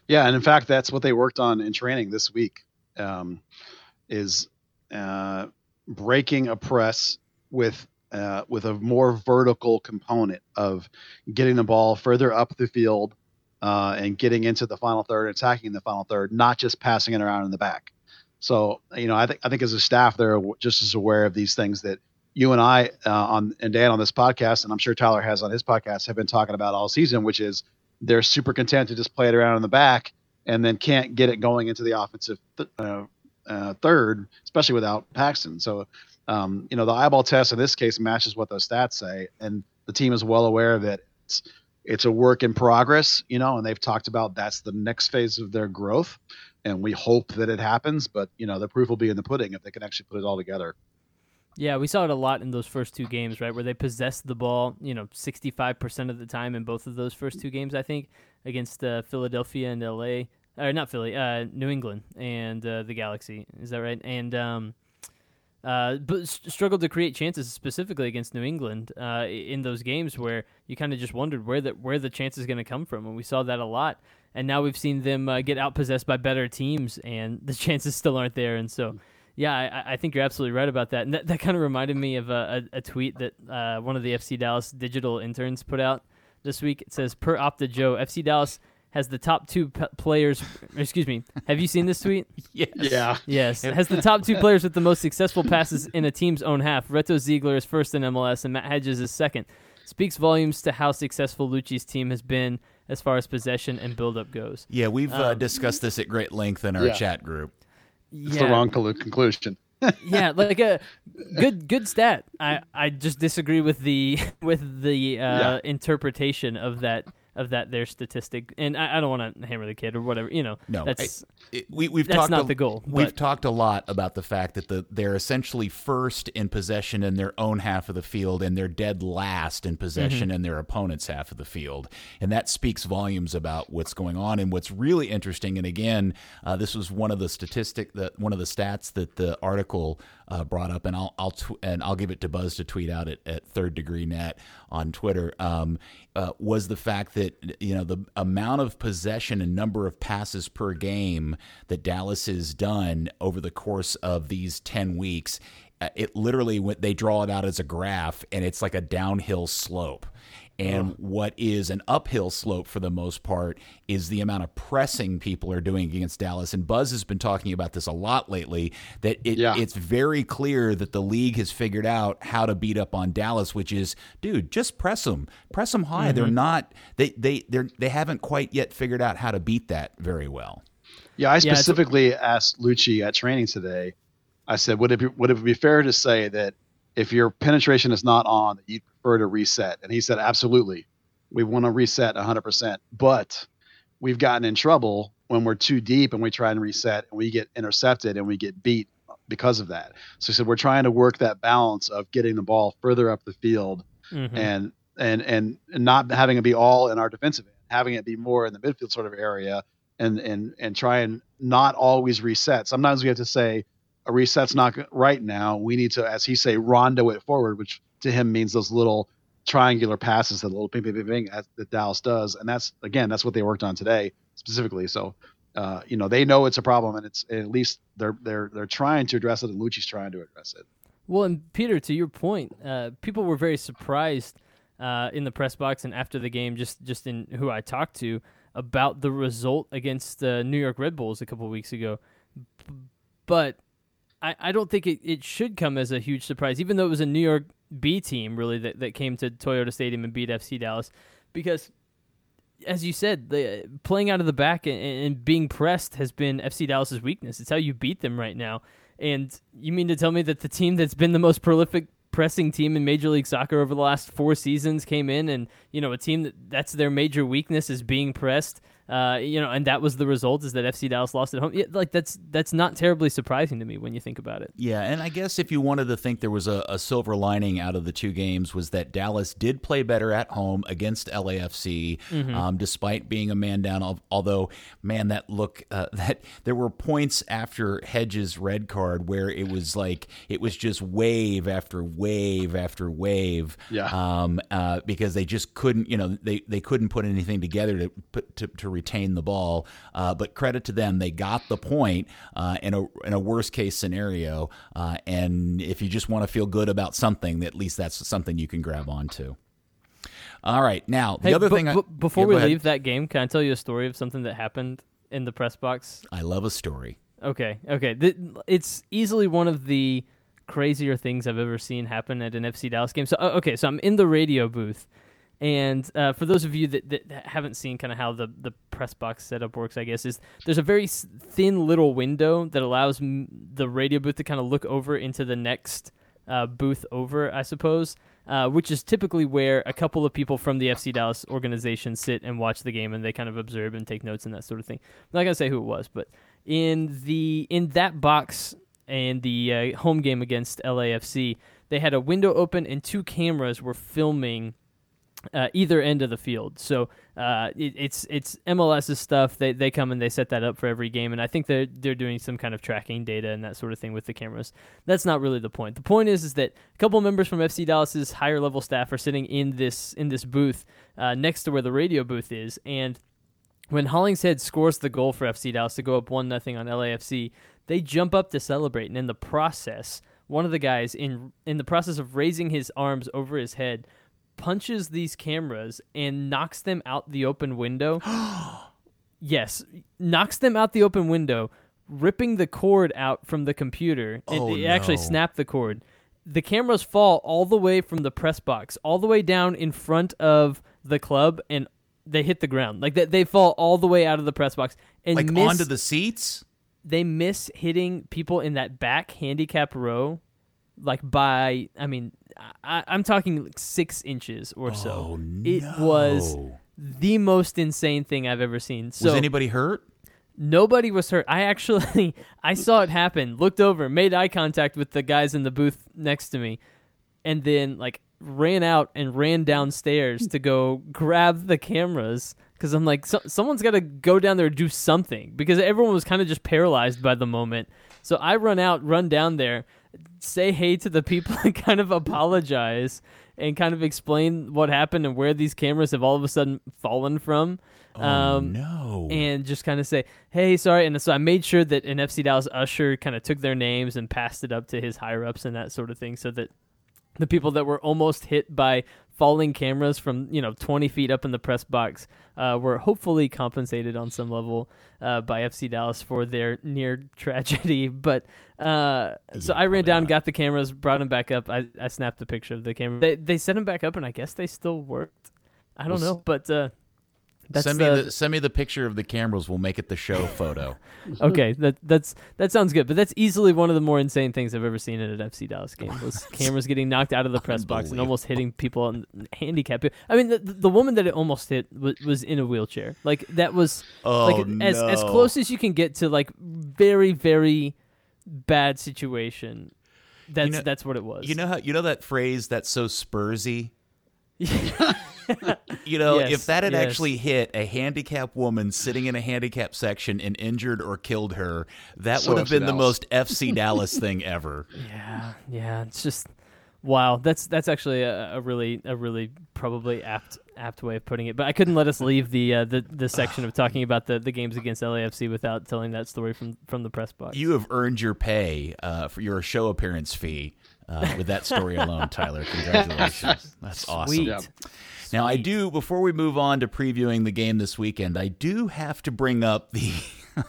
Yeah, and in fact, that's what they worked on in training this week. Um, is uh, breaking a press with uh, with a more vertical component of getting the ball further up the field uh, and getting into the final third, attacking the final third, not just passing it around in the back. So you know, I think I think as a staff, they're just as aware of these things that you and I uh, on and Dan on this podcast, and I'm sure Tyler has on his podcast, have been talking about all season, which is they're super content to just play it around in the back and then can't get it going into the offensive th- uh, uh, third, especially without Paxton. So, um, you know, the eyeball test in this case matches what those stats say, and the team is well aware that it's it's a work in progress, you know, and they've talked about that's the next phase of their growth, and we hope that it happens. But you know, the proof will be in the pudding if they can actually put it all together. Yeah, we saw it a lot in those first two games, right, where they possessed the ball, you know, 65% of the time in both of those first two games, I think, against uh, Philadelphia and LA. Or not Philly, uh, New England and uh, the Galaxy. Is that right? And um, uh, but struggled to create chances specifically against New England uh, in those games where you kind of just wondered where the where the chance is going to come from, and we saw that a lot. And now we've seen them uh, get outpossessed by better teams, and the [LAUGHS] chances still aren't there. And so, yeah, I, I think you're absolutely right about that. And that, that kind of reminded me of a, a, a tweet that uh, one of the FC Dallas digital interns put out this week. It says, per Opta Joe, FC Dallas has the top two p- players. [LAUGHS] Excuse me. Have you seen this tweet? [LAUGHS] Yes. Yeah, Yes, It has the top two [LAUGHS] players with the most successful passes in a team's own half. Reto Ziegler is first in MLS, and Matt Hedges is second. Speaks volumes to how successful Luchi's team has been as far as possession and build-up goes. Yeah, we've uh, Um, discussed this at great length in our Yeah. chat group. It's the wrong conclusion. [LAUGHS] yeah, like a good good stat. I I just disagree with the [LAUGHS] with the uh, Yeah. interpretation of that of that their statistic, and I, I don't want to hammer the kid or whatever. You know, No, that's It- we, we've That's talked not a- the goal, We've but- talked a lot about the fact that the, they're essentially first in possession in their own half of the field, and they're dead last in possession Mm-hmm. in their opponent's half of the field, and that speaks volumes about what's going on. And what's really interesting, and again, uh, this was one of the statistic that one of the stats that the article uh, brought up, and I'll I'll tw- and I'll give it to Buzz to tweet out at, at Third Degree Net on Twitter. Um, uh, was the fact that you know the amount of possession and number of passes per game that Dallas has done over the course of these ten weeks. uh, It literally they draw it out as a graph, and it's like a downhill slope. And what is an uphill slope for the most part is the amount of pressing people are doing against Dallas. And Buzz has been talking about this a lot lately. That it, Yeah. it's very clear that the league has figured out how to beat up on Dallas, which is, dude, just press them, press them high. They're mm-hmm. not they they they they haven't quite yet figured out how to beat that very well. Yeah, I Yeah, specifically asked Luchi at training today. I said, would it be, would it be fair to say that if your penetration is not on, you'd prefer to reset? And he said, absolutely. We want to reset 100%. But we've gotten in trouble when we're too deep and we try and reset and we get intercepted and we get beat because of that. So he said, we're trying to work that balance of getting the ball further up the field Mhm. and and and and not having it be all in our defensive end, having it be more in the midfield sort of area, and and and try and not always reset. Sometimes we have to say a reset's not right now. We need to, as he say, rondo it forward, which to him means those little triangular passes, that little ping ping ping ping that Dallas does, and that's again that's what they worked on today specifically. So. Uh, you know they know it's a problem, and it's at least they're they're they're trying to address it, and Luchi's trying to address it. Well, and Peter, to your point, uh, people were very surprised uh, in the press box and after the game, just just in who I talked to about the result against the New York Red Bulls a couple weeks ago. But I, I don't think it, it should come as a huge surprise, even though it was a New York B team really that, that came to Toyota Stadium and beat FC Dallas, because as you said, the playing out of the back and, and being pressed has been FC Dallas's weakness. It's how you beat them right now. And you mean to tell me that the team that's been the most prolific pressing team in Major League Soccer over the last four seasons came in, and you know a team that that's their major weakness is being pressed. Uh, you know, and that was the result is that FC Dallas lost at home. Yeah, like that's that's not terribly surprising to me when you think about it. Yeah, and I guess if you wanted to think there was a, a silver lining out of the two games was that Dallas did play better at home against LAFC, um, despite being a man down. Although, man, that look uh, [LAUGHS] that there were points after Hedges' red card where it was like it was just wave after wave after wave. Yeah. Um, uh, because they just couldn't, you know, they, they couldn't put anything together to put to, to retain the ball. Uh, but credit to them, they got the point uh, in a in a worst case scenario. Uh, and if you just want to feel good about something, at least that's something you can grab onto. All right, now the Hey, other bu- thing. I, bu- before Yeah, we ahead. leave that game, can I tell you a story of something that happened in the press box? I love a story. Okay, okay. It's easily one of the crazier things I've ever seen happen at an FC Dallas game. So, uh, okay, so I'm in the radio booth, and uh, for those of you that, that haven't seen kind of how the, the press box setup works, I guess is there's a very thin little window that allows m- the radio booth to kind of look over into the next uh, booth over, I suppose. Uh, which is typically where a couple of people from the FC Dallas organization sit and watch the game, and they kind of observe and take notes and that sort of thing. I'm not gonna say who it was, but in the in that box and the uh, home game against LAFC, they had a window open and two cameras were filming uh, either end of the field. So uh, it, it's it's MLS's stuff. They they come and they set that up for every game, and I think they're they're doing some kind of tracking data and that sort of thing with the cameras. That's not really the point. The point is is that a couple members from FC Dallas's higher level staff are sitting in this in this booth uh, next to where the radio booth is, and when Hollingshead scores the goal for FC Dallas to go up one nothing on LAFC, they jump up to celebrate, and in the process, one of the guys in in the process of raising his arms over his head punches these cameras and knocks them out the open window. [GASPS] yes, knocks them out the open window, ripping the cord out from the computer. Oh, it actually no. snapped the cord. The cameras fall all the way from the press box, all the way down in front of the club, and they hit the ground. Like they, they fall all the way out of the press box and Like miss, onto the seats. they miss hitting people in that back handicap row, like by I mean I, I'm talking like six inches or so. Oh, It was the most insane thing I've ever seen. So was anybody hurt? nobody was hurt. I actually [LAUGHS] I saw it happen. Looked over, made eye contact with the guys in the booth next to me, and then like ran out and ran downstairs to go grab the cameras because I'm like, so, someone's got to go down there and do something because everyone was kind of just paralyzed by the moment. So I run out, run down there, say hey to the people, [LAUGHS] and kind of apologize and kind of explain what happened and where these cameras have all of a sudden fallen from. Oh, um, no. and just kind of say, "Hey, sorry." And so I made sure that an FC Dallas usher kind of took their names and passed it up to his higher ups and that sort of thing, so that the people that were almost hit by falling cameras from you know 20 feet up in the press box uh, were hopefully compensated on some level uh, by FC Dallas for their near [LAUGHS] tragedy. But uh, so I ran down, not. got the cameras, brought them back up. I, I snapped a picture of the camera. They they set them back up, and I guess they still worked. I don't Well, know, but. That's send me the- the send me the picture of the cameras. We'll make it the show photo. [LAUGHS] okay, that that's that sounds good, but that's easily one of the more insane things I've ever seen at an FC Dallas game. Was [LAUGHS] cameras getting knocked out of the press box and almost hitting people on handicap. I mean, the, the woman that it almost hit was, was in a wheelchair. Like that was Oh like as as close as you can get to like very very bad situation. That's know- that's what it was. You know how you know that phrase that's so Spursy. [LAUGHS] [LAUGHS] You know, Yes, if that had yes. actually hit a handicapped woman sitting in a handicap section and injured or killed her, that So would have FC been the most FC [LAUGHS] Dallas thing ever. Yeah, yeah. It's just wow. That's that's actually a, a really a really probably apt apt way of putting it. But I couldn't let us leave the uh, the the section of talking about the, the games against LAFC without telling that story from from the press box. You have earned your pay uh, for your show appearance fee uh, with that story alone, Tyler. [LAUGHS] Congratulations. That's awesome. Sweet. Now, I do, before we move on to previewing the game this weekend, I do have to bring up the. [LAUGHS]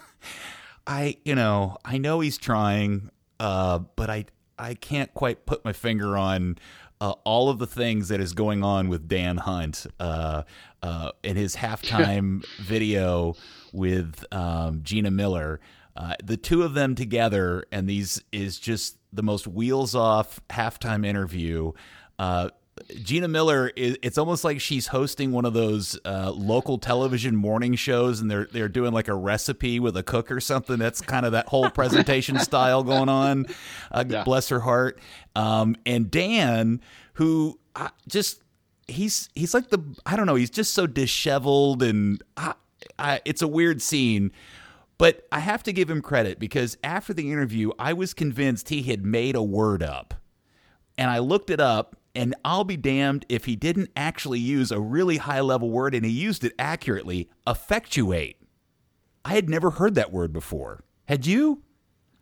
I, you know, I know he's trying, uh, but I, I can't quite put my finger on uh, all of the things that is going on with Dan Hunt uh, uh, in his halftime [LAUGHS] video with um, Gina Miller. Uh, the two of them together, and these is just the most wheels off halftime interview. Gina Miller is it's almost like she's hosting one of those uh, local television morning shows and they're they're doing like a recipe with a cook or something. That's kind of that whole presentation [LAUGHS] style going on. Uh, Yeah. bless her heart. Um, and Dan who uh, just he's he's like the I don't know he's just so disheveled and I, I, it's a weird scene. But I have to give him credit because after the interview I was convinced he had made a word up. And I looked it up, And I'll be damned if he didn't actually use a really high level word and he used it accurately effectuate. I had never heard that word before. Had you?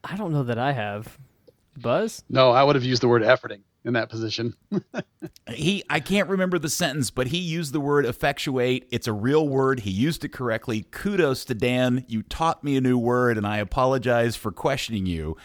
I don't know that I have. Buzz? No, I would have used the word efforting in that position. [LAUGHS] he I can't remember the sentence, but he used the word effectuate. It's a real word. He used it correctly. Kudos to Dan. You taught me a new word and I apologize for questioning you.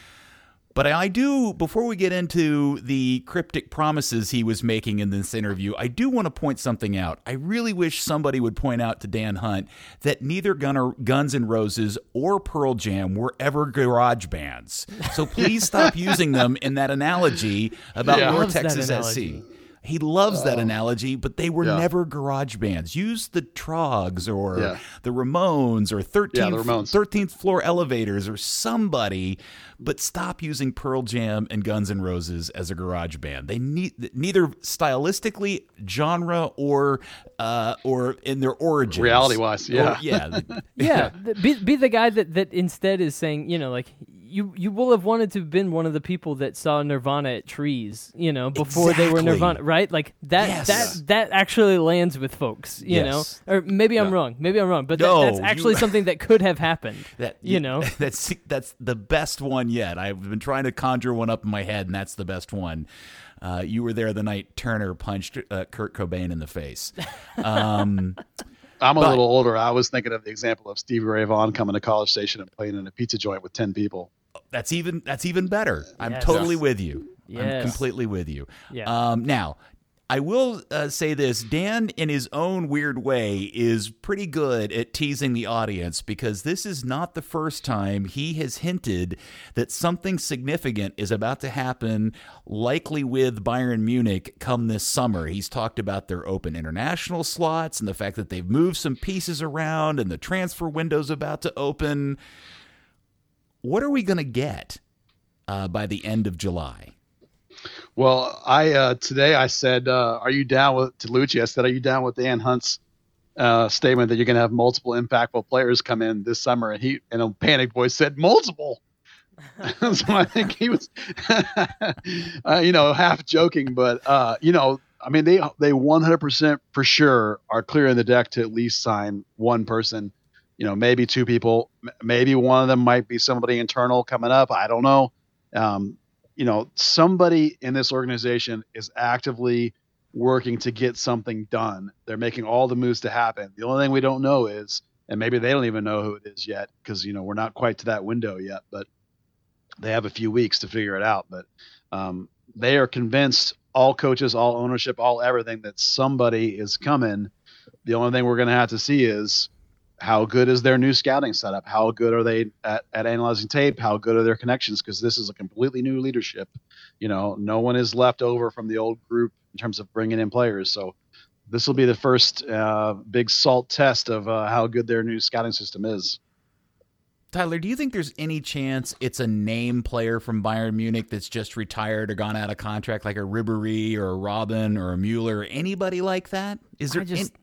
But I do, before we get into the cryptic promises he was making in this interview, I do want to point something out. I really wish somebody would point out to Dan Hunt that neither Gunner, Guns N' Roses or Pearl Jam were ever garage bands. So please stop [LAUGHS] using them in that analogy about Yeah. North Texas analogy. SC. He loves that analogy, but they were yeah. never garage bands. Use the Troggs or Yeah. the Ramones or 13th, Yeah, the Ramones. 13th floor elevators or somebody, but stop using Pearl Jam and Guns N' Roses as a garage band. They need neither stylistically, genre, or uh, or in their origins. Reality-wise, Or- yeah. [LAUGHS] yeah. Yeah, be be the guy that that instead is saying, you know, like you you will have wanted to have been one of the people that saw Nirvana at trees, you know, before they were Nirvana, right? Like that Yes. that that actually lands with folks, you Yes. know. Or maybe I'm Yeah. wrong. Maybe I'm wrong, but that, No, that's you- actually something that could have happened. [LAUGHS] That you know. [LAUGHS] that's that's the best one yet. I've been trying to conjure one up in my head, and that's the best one. Uh, you were there the night Turner punched uh, Kurt Cobain in the face. Um, [LAUGHS] I'm a But- little older. I was thinking of the example of Stevie Ray Vaughan coming to College Station and playing in a pizza joint with 10 people. That's even that's even better. I'm Yes. totally with you. I'm completely with you. Yeah. Um, now, I will uh, say this: Dan, in his own weird way, is pretty good at teasing the audience because this is not the first time he has hinted that something significant is about to happen, likely with Bayern Munich come this summer. He's talked about their open international slots and the fact that they've moved some pieces around and the transfer window's about to open. What are we going to get uh, by the end of July? Well, I uh, today I said, uh, "Are you down with to Luchi?" I said, "Are you down with Dan Hunt's uh, statement that you're going to have multiple impactful players come in this summer?" And he and a panic voice said, "Multiple." [LAUGHS] so I think he was, [LAUGHS] uh, you know, half joking, but uh, you know, I mean, they they 100% for sure are clearing the deck to at least sign one person. You know, maybe two people, maybe one of them might be somebody internal coming up. I don't know. Um, you know, somebody in this organization is actively working to get something done. They're making all the moves to happen. The only thing we don't know is, and maybe they don't even know who it is yet, because you know we're not quite to that window yet. But they have a few weeks to figure it out. But um, they are convinced, all coaches, all ownership, all everything, that somebody is coming. The only thing we're going to have to see is how good is their new scouting setup? How good are they at, at analyzing tape? How good are their connections? Because this is a completely new leadership. You know, no one is left over from the old group in terms of bringing in players. So this will be the first uh, big salt test of uh, how good their new scouting system is. Tyler, do you think there's any chance it's a name player from Bayern Munich that's just retired or gone out of contract, like a Ribery or a Robben or a Mueller, or anybody like that? Is there I just, any-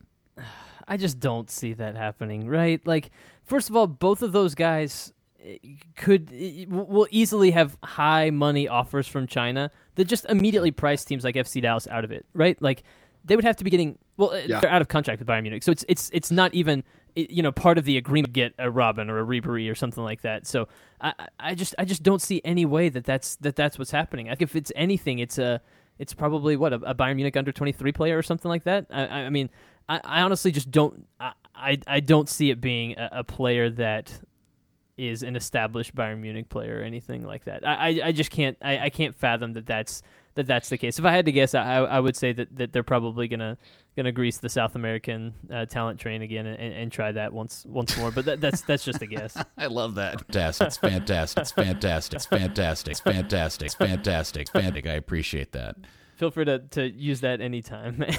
I just don't see that happening, right? Like, first of all, both of those guys eh, could eh, will easily have high money offers from China that just immediately price teams like FC Dallas out of it, right? Like, they would have to be getting well, eh, Yeah. they're out of contract with Bayern Munich, so it's it's it's not even eh, you know part of the agreement to get a Robben or a Ribery or something like that. So I I- just I just don't see any way that that's that that's what's happening. Like, if it's anything, it's a it's probably what a, a Bayern Munich under twenty three player or something like that. I I mean, I, I honestly just don't. I, I, I don't see it being a, a player that is an established Bayern Munich player or anything like that. I, I, I just can't. I, I can't fathom that that's that that's the case. If I had to guess, I, I would say that, that they're probably gonna gonna grease the South American uh, talent train again and, and try that once once more. But that, that's that's just a guess. [LAUGHS] I love that. Fantastic. It's fantastic. It's fantastic. It's fantastic. It's fantastic. It's fantastic. It's fantastic. I appreciate that. Feel free to, to use that anytime. [LAUGHS]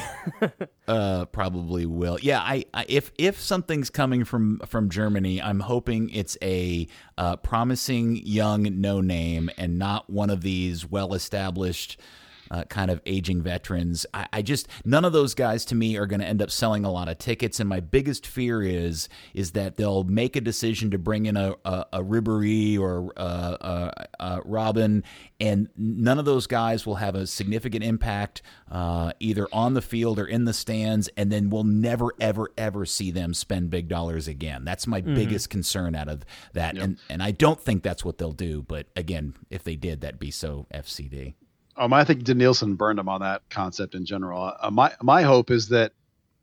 Uh, probably will. Yeah, I, I if if something's coming from from Germany, I'm hoping it's a uh, promising young no name and not one of these well established uh, kind of aging veterans. I, I, just none of those guys to me are going to end up selling a lot of tickets. And my biggest fear is is that they'll make a decision to bring in a a, a Ribery or a, a, a, Robben, and none of those guys will have a significant impact uh, either on the field or in the stands. And then we'll never ever ever see them spend big dollars again. That's my mm-hmm. biggest concern out of that. Yep. And and I don't think that's what they'll do. But again, if they did, that'd be so FCD. Um, I think Denilson burned him on that concept in general. Uh, my my hope is that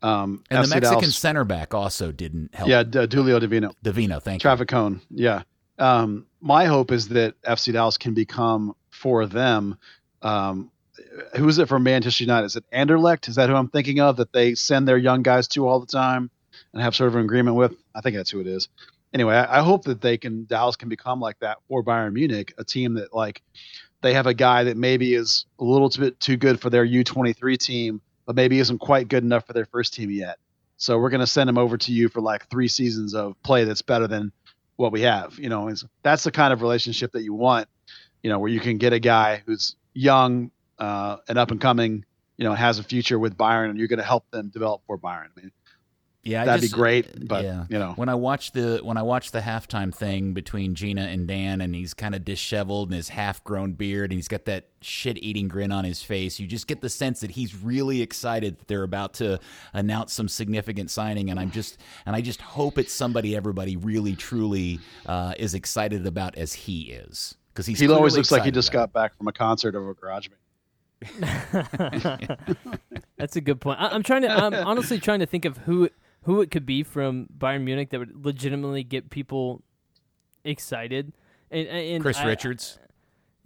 um, and FC the Mexican Dallas, center back also didn't help. Yeah, D- Duilio Davino. Divino, thank Traffic you. cone. Yeah. Um, my hope is that FC Dallas can become for them. Um, who is it from Manchester United? Is it Anderlecht? Is that who I'm thinking of? That they send their young guys to all the time and have sort of an agreement with. I think that's who it is. Anyway, I, I hope that they can Dallas can become like that for Bayern Munich, a team that like they have a guy that maybe is a little bit too good for their U23 team, but maybe isn't quite good enough for their first team yet. So we're going to send him over to you for like three seasons of play that's better than what we have. You know, that's the kind of relationship that you want. You know, where you can get a guy who's young uh, and up and coming, you know, has a future with Bayern, and you're going to help them develop for Bayern. I mean, yeah, that'd just, be great. But yeah. you know, when I watch the when I watch the halftime thing between Gina and Dan, and he's kind of disheveled and his half grown beard, and he's got that shit eating grin on his face, you just get the sense that he's really excited that they're about to announce some significant signing. And I'm just and I just hope it's somebody everybody really truly uh, is excited about as he is because he's he always looks like he just got back from a concert of a garage band. [LAUGHS] That's a good point. I, am trying to. I'm honestly trying to think of who who it could be from Bayern Munich that would legitimately get people excited. And, and Chris I, Richards. [LAUGHS]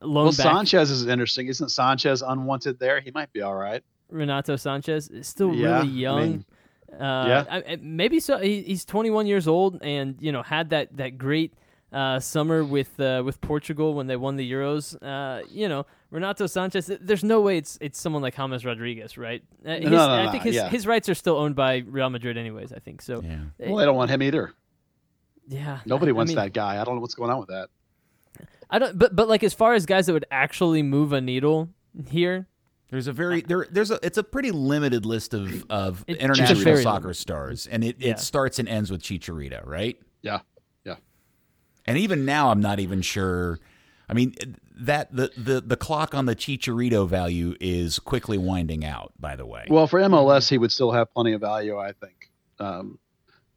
well, back. Sanches is interesting. Isn't Sanches unwanted there? He might be all right. Renato Sanches is still yeah, really young. I mean, uh, yeah, I, maybe so. He, he's 21 years old, and you know had that that great uh, summer with uh, with Portugal when they won the Euros. Uh, you know, Renato Sanches. There's no way it's it's someone like James Rodriguez, right? Uh, his, no, no, no, I think his yeah. his rights are still owned by Real Madrid, anyways. I think so. Yeah. Well, I don't want him either. Yeah. Nobody wants I mean, that guy. I don't know what's going on with that. I don't. But but like as far as guys that would actually move a needle here, there's a very there. There's a. It's a pretty limited list of of it, international soccer stars, and it, yeah. it starts and ends with Chicharito, right? Yeah. Yeah. And even now, I'm not even sure. I mean, that the, the the clock on the Chicharito value is quickly winding out. By the way, well, for MLS, he would still have plenty of value, I think. Um,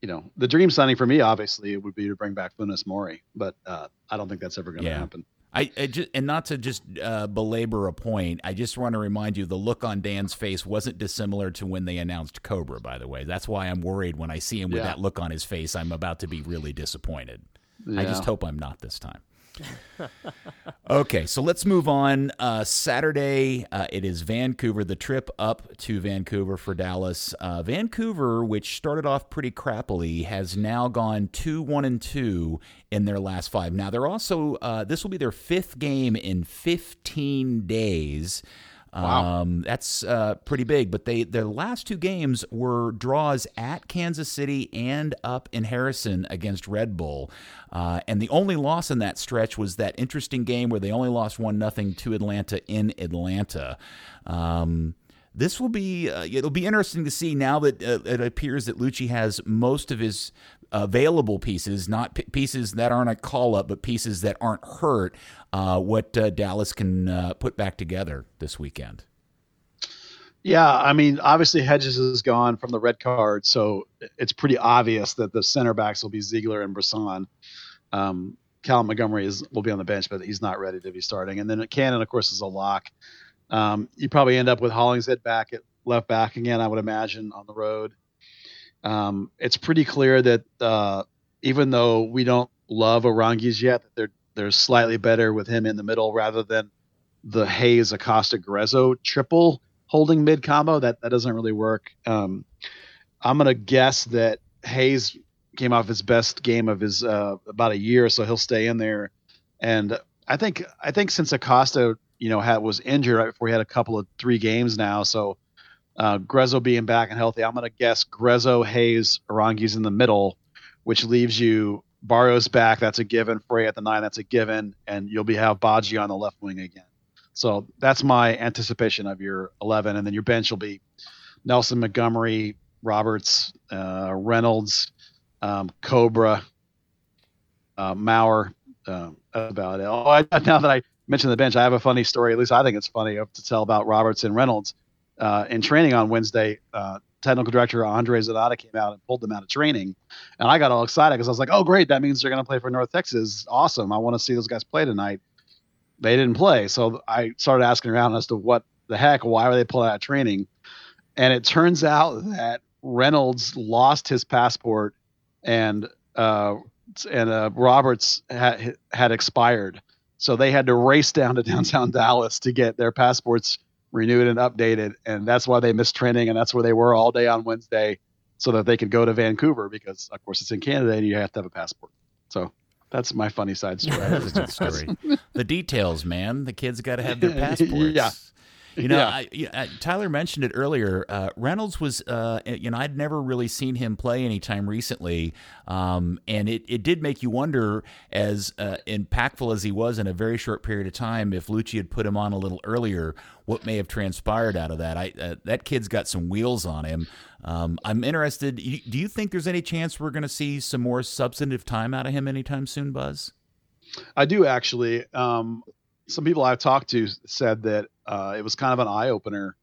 you know, the dream signing for me, obviously, would be to bring back Funes Mori, but uh, I don't think that's ever going to yeah. happen. I, I just, and not to just uh, belabor a point, I just want to remind you the look on Dan's face wasn't dissimilar to when they announced Cobra. By the way, that's why I'm worried when I see him with yeah. that look on his face. I'm about to be really disappointed. Yeah. I just hope I'm not this time. [LAUGHS] okay, so let's move on. Uh, Saturday, uh, it is Vancouver, the trip up to Vancouver for Dallas. Uh, Vancouver, which started off pretty crappily, has now gone 2 1 and 2 in their last five. Now, they're also, uh, this will be their fifth game in 15 days. Wow. Um, that's uh, pretty big. But they their last two games were draws at Kansas City and up in Harrison against Red Bull. Uh, and the only loss in that stretch was that interesting game where they only lost one nothing to Atlanta in Atlanta. Um, this will be uh, it'll be interesting to see now that uh, it appears that Luchi has most of his available pieces, not p- pieces that aren't a call up, but pieces that aren't hurt, uh, what uh, Dallas can uh, put back together this weekend. Yeah, I mean, obviously Hedges is gone from the red card, so it's pretty obvious that the center backs will be Ziegler and Bressan. Um, Callum Montgomery is will be on the bench, but he's not ready to be starting. And then Cannon, of course, is a lock. Um, you probably end up with Hollingshead back at left back again, I would imagine, on the road. Um, it's pretty clear that uh, even though we don't love Aránguiz yet, they're they're slightly better with him in the middle rather than the Hayes Acosta Gruezo triple holding mid combo. That that doesn't really work. Um, I'm gonna guess that Hayes came off his best game of his uh, about a year, so he'll stay in there. And I think I think since Acosta, you know, had was injured right before he had a couple of three games now, so uh, Gruezo being back and healthy, I'm going to guess Gruezo, Hayes, Aránguiz in the middle, which leaves you Barrios back. That's a given. Frey at the nine. That's a given. And you'll be have Badji on the left wing again. So that's my anticipation of your 11, and then your bench will be Nelson Montgomery, Roberts, uh, Reynolds, um, Cobra, uh, Maurer. Uh, about it. Oh, I, now that I mentioned the bench, I have a funny story. At least I think it's funny to tell about Roberts and Reynolds. Uh, in training on Wednesday, uh, technical director Andre Zanotta came out and pulled them out of training, and I got all excited because I was like, "Oh, great! That means they're going to play for North Texas. Awesome! I want to see those guys play tonight." They didn't play, so I started asking around as to what the heck, why were they pulled out of training? And it turns out that Reynolds lost his passport, and uh, and uh, Roberts had had expired, so they had to race down to [LAUGHS] downtown Dallas to get their passports renewed and updated, and that's why they missed training, and that's where they were all day on Wednesday, so that they could go to Vancouver because, of course, it's in Canada and you have to have a passport. So that's my funny side story. [LAUGHS] that's a good story. the details, man. The kids got to have their [LAUGHS] passports. yeah. You know, yeah. I, Tyler mentioned it earlier. Uh, Reynolds was, uh, you know, I'd never really seen him play anytime recently, um, and it, it did make you wonder, as uh, impactful as he was in a very short period of time, if Luchi had put him on a little earlier, what may have transpired out of that. I uh, that kid's got some wheels on him. Um, I'm interested. Do you think there's any chance we're going to see some more substantive time out of him anytime soon, Buzz? I do actually. Um, some people I've talked to said that uh, it was kind of an eye opener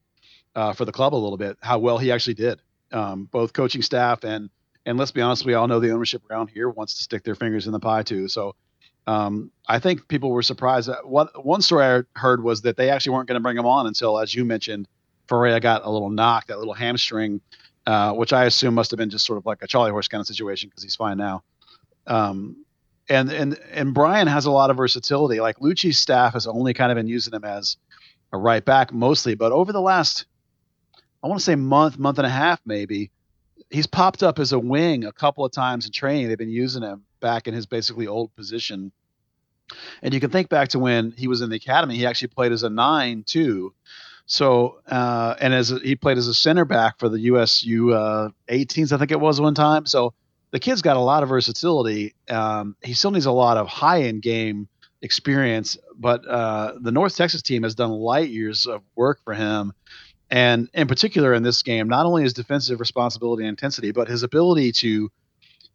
uh, for the club a little bit how well he actually did. Um, both coaching staff and and let's be honest, we all know the ownership around here wants to stick their fingers in the pie too. So um, I think people were surprised. That what one story I heard was that they actually weren't going to bring him on until, as you mentioned, Ferreira got a little knock, that little hamstring, uh, which I assume must have been just sort of like a Charlie horse kind of situation because he's fine now. Um, and and and Bryan has a lot of versatility. Like Luchi's staff has only kind of been using him as a right back mostly, but over the last, I want to say month, month and a half maybe, he's popped up as a wing a couple of times in training. They've been using him back in his basically old position. And you can think back to when he was in the academy, he actually played as a nine too. So, uh, and as a, he played as a center back for the USU uh, 18s, I think it was one time. So the kid's got a lot of versatility. Um, he still needs a lot of high end game experience, but uh, the North Texas team has done light years of work for him. And in particular, in this game, not only his defensive responsibility and intensity, but his ability to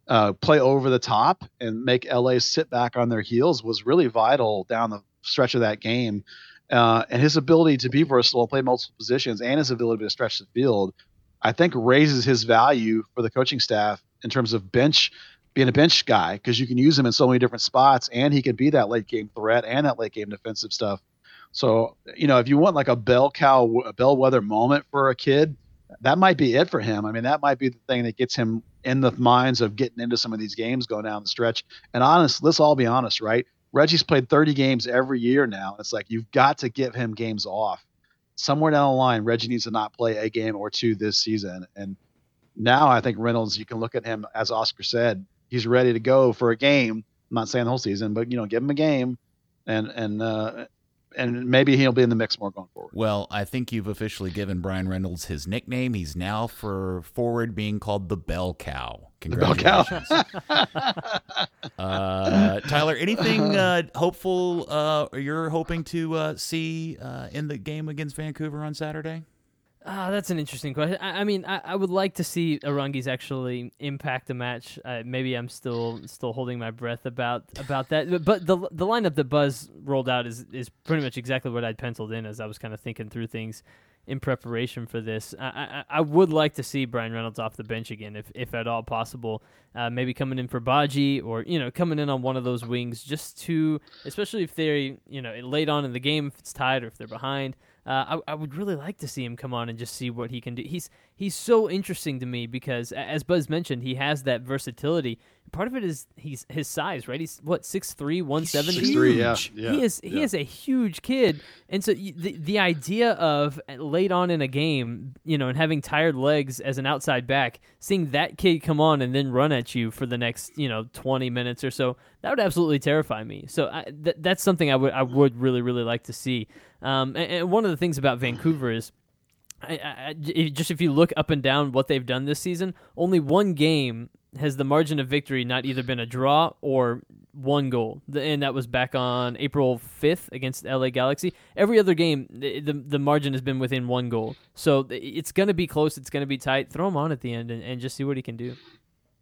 uh, play over the top and make LA sit back on their heels was really vital down the stretch of that game. Uh, and his ability to be versatile, play multiple positions, and his ability to stretch the field, I think raises his value for the coaching staff in terms of bench being a bench guy because you can use him in so many different spots, and he can be that late game threat and that late game defensive stuff. So you know, if you want like a bell cow, a bellwether moment for a kid, that might be it for him. I mean, that might be the thing that gets him in the minds of getting into some of these games going down the stretch. And honest, let's all be honest, right? Reggie's played 30 games every year now. It's like you've got to give him games off. Somewhere down the line, Reggie needs to not play a game or two this season. And now I think Reynolds, you can look at him as Oscar said, he's ready to go for a game. I'm not saying the whole season, but you know, give him a game, and and uh, and maybe he'll be in the mix more going forward. Well, I think you've officially given Bryan Reynolds his nickname. He's now for forward being called the Bell Cow. Congratulations. The Bell Cow. [LAUGHS] uh, Tyler, anything uh, hopeful uh, you're hoping to uh, see uh, in the game against Vancouver on Saturday? Ah, that's an interesting question. I, I mean, I, I, would like to see Aránguiz actually impact a match. Uh, maybe I'm still still holding my breath about about that. But the the lineup that Buzz rolled out is is pretty much exactly what I'd penciled in as I was kind of thinking through things in preparation for this. I, I, I would like to see Bryan Reynolds off the bench again, if if at all possible. Uh, maybe coming in for Badji, or you know, coming in on one of those wings, just to, especially if they're you know late on in the game, if it's tied or if they're behind. Uh, I, I would really like to see him come on and just see what he can do. He's he's so interesting to me because, as Buzz mentioned, he has that versatility. Part of it is he's his size, right? He's what six three, one seventy. Six three, yeah, yeah. He is he yeah. is a huge kid, and so the the idea of late on in a game, you know, and having tired legs as an outside back, seeing that kid come on and then run at you for the next you know twenty minutes or so, that would absolutely terrify me. So I, th- that's something I would I would really really like to see. Um, and, and one of the things about Vancouver is I, I, just if you look up and down what they've done this season, only one game has the margin of victory not either been a draw or one goal, and that was back on April 5th against LA Galaxy. Every other game, the the margin has been within one goal, so it's going to be close. It's going to be tight. Throw him on at the end and, and just see what he can do.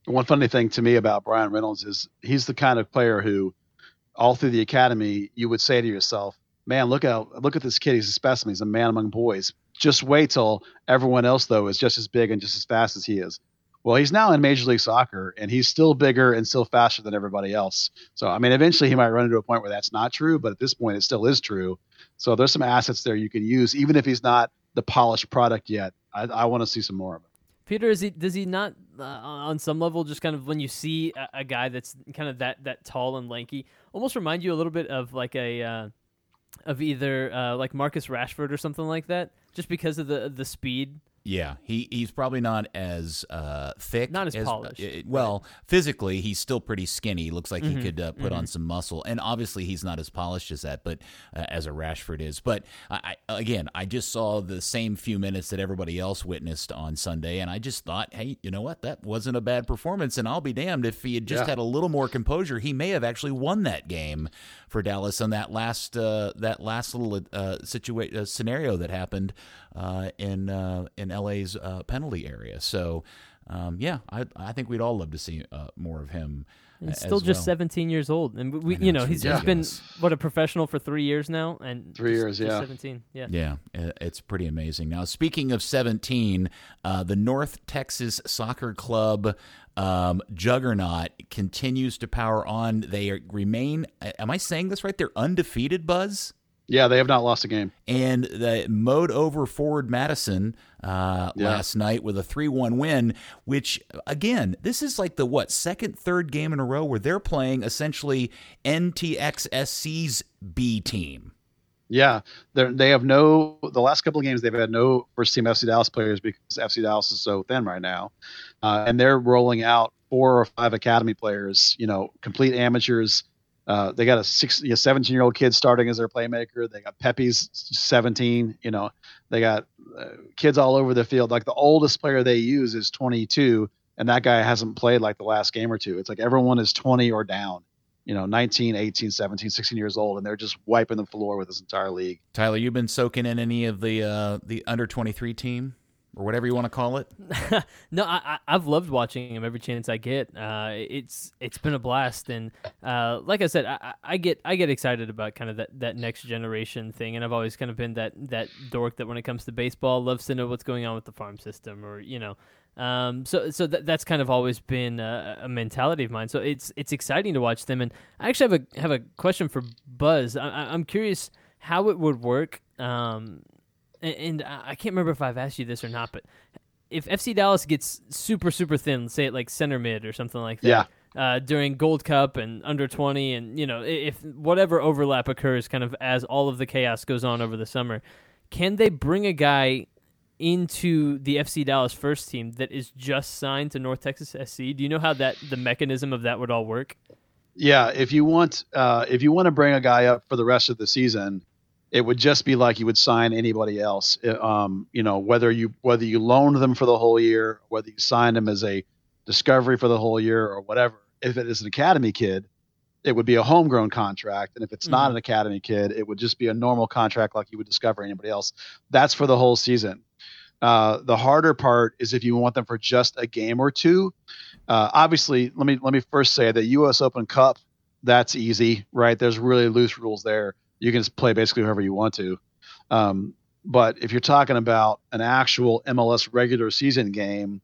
One funny thing to me about Bryan Reynolds is he's the kind of player who, all through the academy, you would say to yourself, "Man, look out! Look at this kid. He's a specimen. He's a man among boys." Just wait till everyone else though is just as big and just as fast as he is well, he's now in Major League Soccer and he's still bigger and still faster than everybody else. So, I mean, eventually he might run into a point where that's not true, but at this point it still is true. So, there's some assets there you can use, even if he's not the polished product yet. I, I want to see some more of it. Peter, is he does he not uh, on some level just kind of when you see a, a, guy that's kind of that that tall and lanky, almost remind you a little bit of like a uh, of either uh, like Marcus Rashford or something like that, just because of the the speed yeah, he he's probably not as uh, thick, not as, as polished. Uh, well, physically, he's still pretty skinny. Looks like mm-hmm. he could uh, put mm-hmm. on some muscle, and obviously, he's not as polished as that, but uh, as a Rashford is. But I, again, I just saw the same few minutes that everybody else witnessed on Sunday, and I just thought, hey, you know what? That wasn't a bad performance, and I'll be damned if he had just yeah. had a little more composure. He may have actually won that game for Dallas on that last uh, that last little uh, situa- uh, scenario that happened uh, in uh, in LA's uh, penalty area. So um, yeah, I I think we'd all love to see more of him. He's still just well. 17 years old, and we, know, you know, he's, he's been what a professional for three years now, and three just, years, yeah, 17, yeah, yeah, it's pretty amazing. Now, speaking of 17, uh, the North Texas Soccer Club um, juggernaut continues to power on. They remain. Am I saying this right? They're undefeated. Buzz. Yeah, they have not lost a game. And they mowed over Forward Madison uh, yeah. last night with a 3 1 win, which, again, this is like the what, second, third game in a row where they're playing essentially NTXSC's B team. Yeah, they they have no. The last couple of games they've had no first team FC Dallas players because FC Dallas is so thin right now, uh, and they're rolling out four or five academy players. You know, complete amateurs. Uh, they got a a 17 year old kid starting as their playmaker. They got Pepi's 17. You know, they got uh, kids all over the field. Like the oldest player they use is 22, and that guy hasn't played like the last game or two. It's like everyone is 20 or down you know 19 18 17 16 years old and they're just wiping the floor with this entire league tyler you've been soaking in any of the uh, the under 23 team or whatever you want to call it [LAUGHS] no I, i've loved watching him every chance i get uh, it's it's been a blast and uh, like i said I, I, get i get excited about kind of that, that next generation thing and i've always kind of been that that dork that when it comes to baseball loves to know what's going on with the farm system or you know um, so so th- that's kind of always been a, a, mentality of mine. So it's it's exciting to watch them. And I actually have a have a question for Buzz. I, am curious how it would work. Um, and, I can't remember if I've asked you this or not, but if FC Dallas gets super super thin, say it like center mid or something like that. Yeah. Uh, during Gold Cup and under 20, and you know, if whatever overlap occurs, kind of as all of the chaos goes on over the summer, can they bring a guy into the FC Dallas first team that is just signed to North Texas SC. Do you know how that the mechanism of that would all work? Yeah, if you want uh, if you want to bring a guy up for the rest of the season, it would just be like you would sign anybody else. Um, you know, whether you whether you loaned them for the whole year, whether you signed them as a discovery for the whole year or whatever. If it is an academy kid, it would be a homegrown contract. And if it's mm-hmm. not an academy kid, it would just be a normal contract like you would discover anybody else. That's for the whole season. Uh, the harder part is if you want them for just a game or two. Uh, obviously, let me let me first say that U.S. Open Cup that's easy, right? There's really loose rules there. You can just play basically whoever you want to. Um, but if you're talking about an actual MLS regular season game,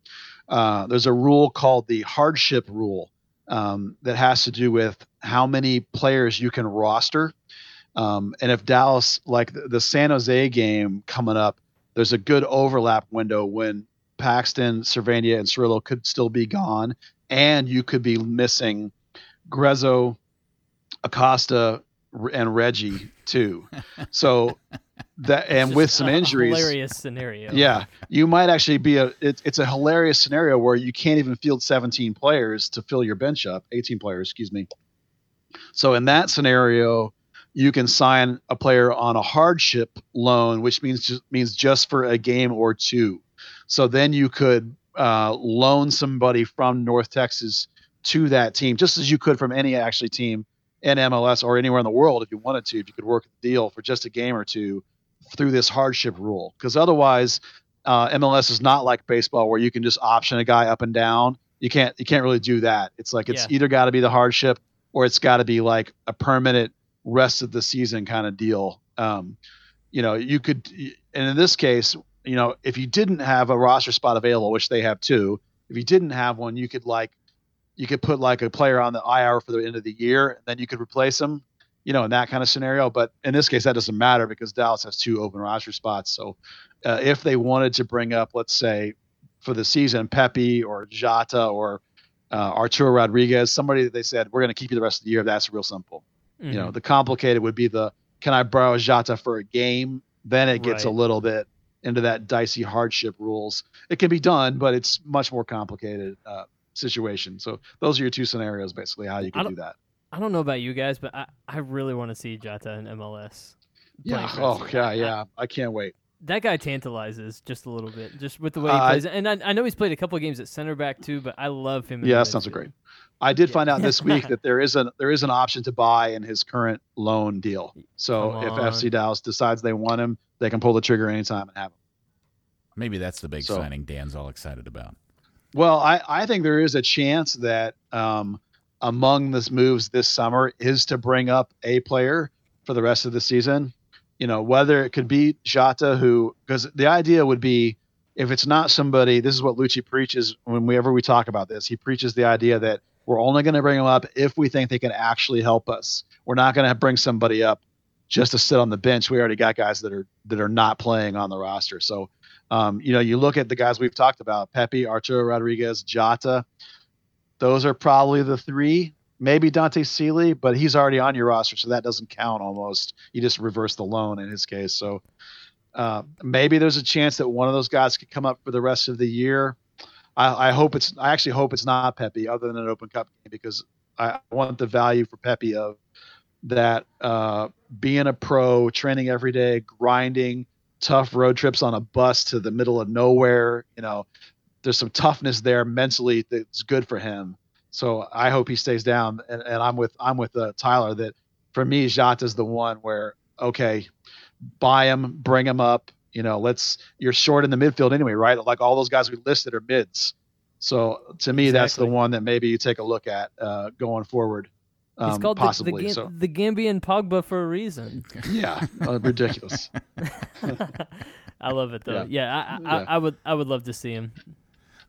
uh, there's a rule called the hardship rule um, that has to do with how many players you can roster. Um, and if Dallas, like the, San Jose game coming up, there's a good overlap window when Paxton, Servania, and Cerrillo could still be gone, and you could be missing Gruezo, Acosta, and Reggie too. So that and with some injuries, hilarious scenario. Yeah, you might actually be a. It, it's a hilarious scenario where you can't even field 17 players to fill your bench up, 18 players, excuse me. So in that scenario, you can sign a player on a hardship loan, which means just means just for a game or two. So then you could uh, loan somebody from North Texas to that team, just as you could from any actually team in MLS or anywhere in the world if you wanted to, if you could work the deal for just a game or two through this hardship rule. Because otherwise, uh, MLS is not like baseball where you can just option a guy up and down. You can't you can't really do that. It's like it's Yeah. either got to be the hardship or it's got to be like a permanent rest of the season kind of deal. Um, you know, you could, and in this case, you know, if you didn't have a roster spot available, which they have two, if you didn't have one, you could like, you could put like a player on the IR for the end of the year, and then you could replace them, you know, in that kind of scenario. But in this case, that doesn't matter because Dallas has two open roster spots. So uh, if they wanted to bring up, let's say, for the season, Pepi or Jata or uh, Arturo Rodriguez, somebody that they said we're going to keep you the rest of the year, that's real simple. You know, Mhm. the complicated would be the can I borrow Jata for a game? Then it gets a little bit into that dicey hardship rules. It can be done, but it's much more complicated uh, situation. So those are your two scenarios, basically, how you I can don't- that. I don't know about you guys, but I, I really want to see Jota in MLS. Yeah. Oh, FC. yeah, I- yeah. I can't wait. that guy tantalizes just a little bit, just with the way he Uh, plays. And I, I know he's played a couple of games at center back too, but I love him. Yeah, that sounds midfield. great. I did Yeah. find out this week [LAUGHS] that there is an there is an option to buy in his current loan deal. So if. FC Dallas decides they want him, they can pull the trigger anytime and have him. Maybe that's the big So- signing Dan's all excited about. Well, I, I think there is a chance that um, among this moves this summer is to bring up a player for the rest of the season. You know, whether it could be Jata, who because the idea would be if it's not somebody. This is what Luchi preaches whenever we talk about this. He preaches the idea that we're only going to bring them up if we think they can actually help us. We're not going to bring somebody up just to sit on the bench. We already got guys that are that are not playing on the roster. So um, you know, you look at the guys we've talked about: Pepi, Arturo Rodriguez, Jata. Those are probably the three. Maybe Dante Sealy, but he's already on your roster, so that doesn't count. Almost, you just reverse the loan in his case. So uh, maybe there's a chance that one of those guys could come up for the rest of the year. I, I hope it's. I actually hope it's not Pepi, other than an Open Cup game, because I want the value for Pepi of that uh, being a pro, training every day, grinding, tough road trips on a bus to the middle of nowhere. You know, there's some toughness there mentally that's good for him. So I hope he stays down. And, and I'm with I'm with uh, Tyler that for me, Jata's the one where okay, buy him, bring him up. You know, let's you're short in the midfield anyway, right? Like all those guys we listed are mids. So to me, that's the one that maybe you take a look at uh, going forward. He's Um, called the- possibly. the, Gam- so the Gambian Pogba for a reason. [LAUGHS] yeah, uh, ridiculous. [LAUGHS] I love it though. Yeah, I, I, Yeah. I would I would love to see him.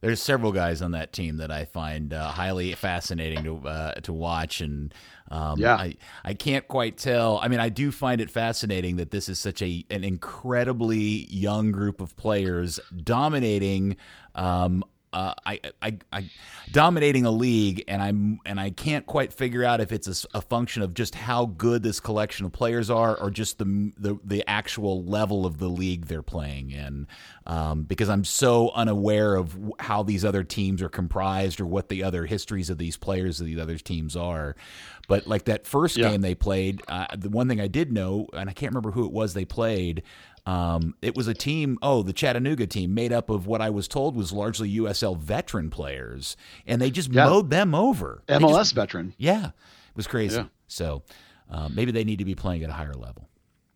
There's several guys on that team that I find uh, highly fascinating to uh, to watch, and um, Yeah. I I can't quite tell. I mean, I do find it fascinating that this is such a an incredibly young group of players dominating. Um, uh, I, I, I, dominating a league, and I'm, and I can't quite figure out if it's a function of just how good this collection of players are, or just the the, the actual level of the league they're playing in. Um, because I'm so unaware of how these other teams are comprised, or what the other histories of these players of these other teams are. But like that first Yeah. game they played, uh, the one thing I did know, and I can't remember who it was they played. Um, it was a team, oh, the Chattanooga team, made up of what I was told was largely USL veteran players, and they just Yeah. mowed them over. MLS just- veteran. yeah, it was crazy. Yeah. So uh, maybe they need to be playing at a higher level.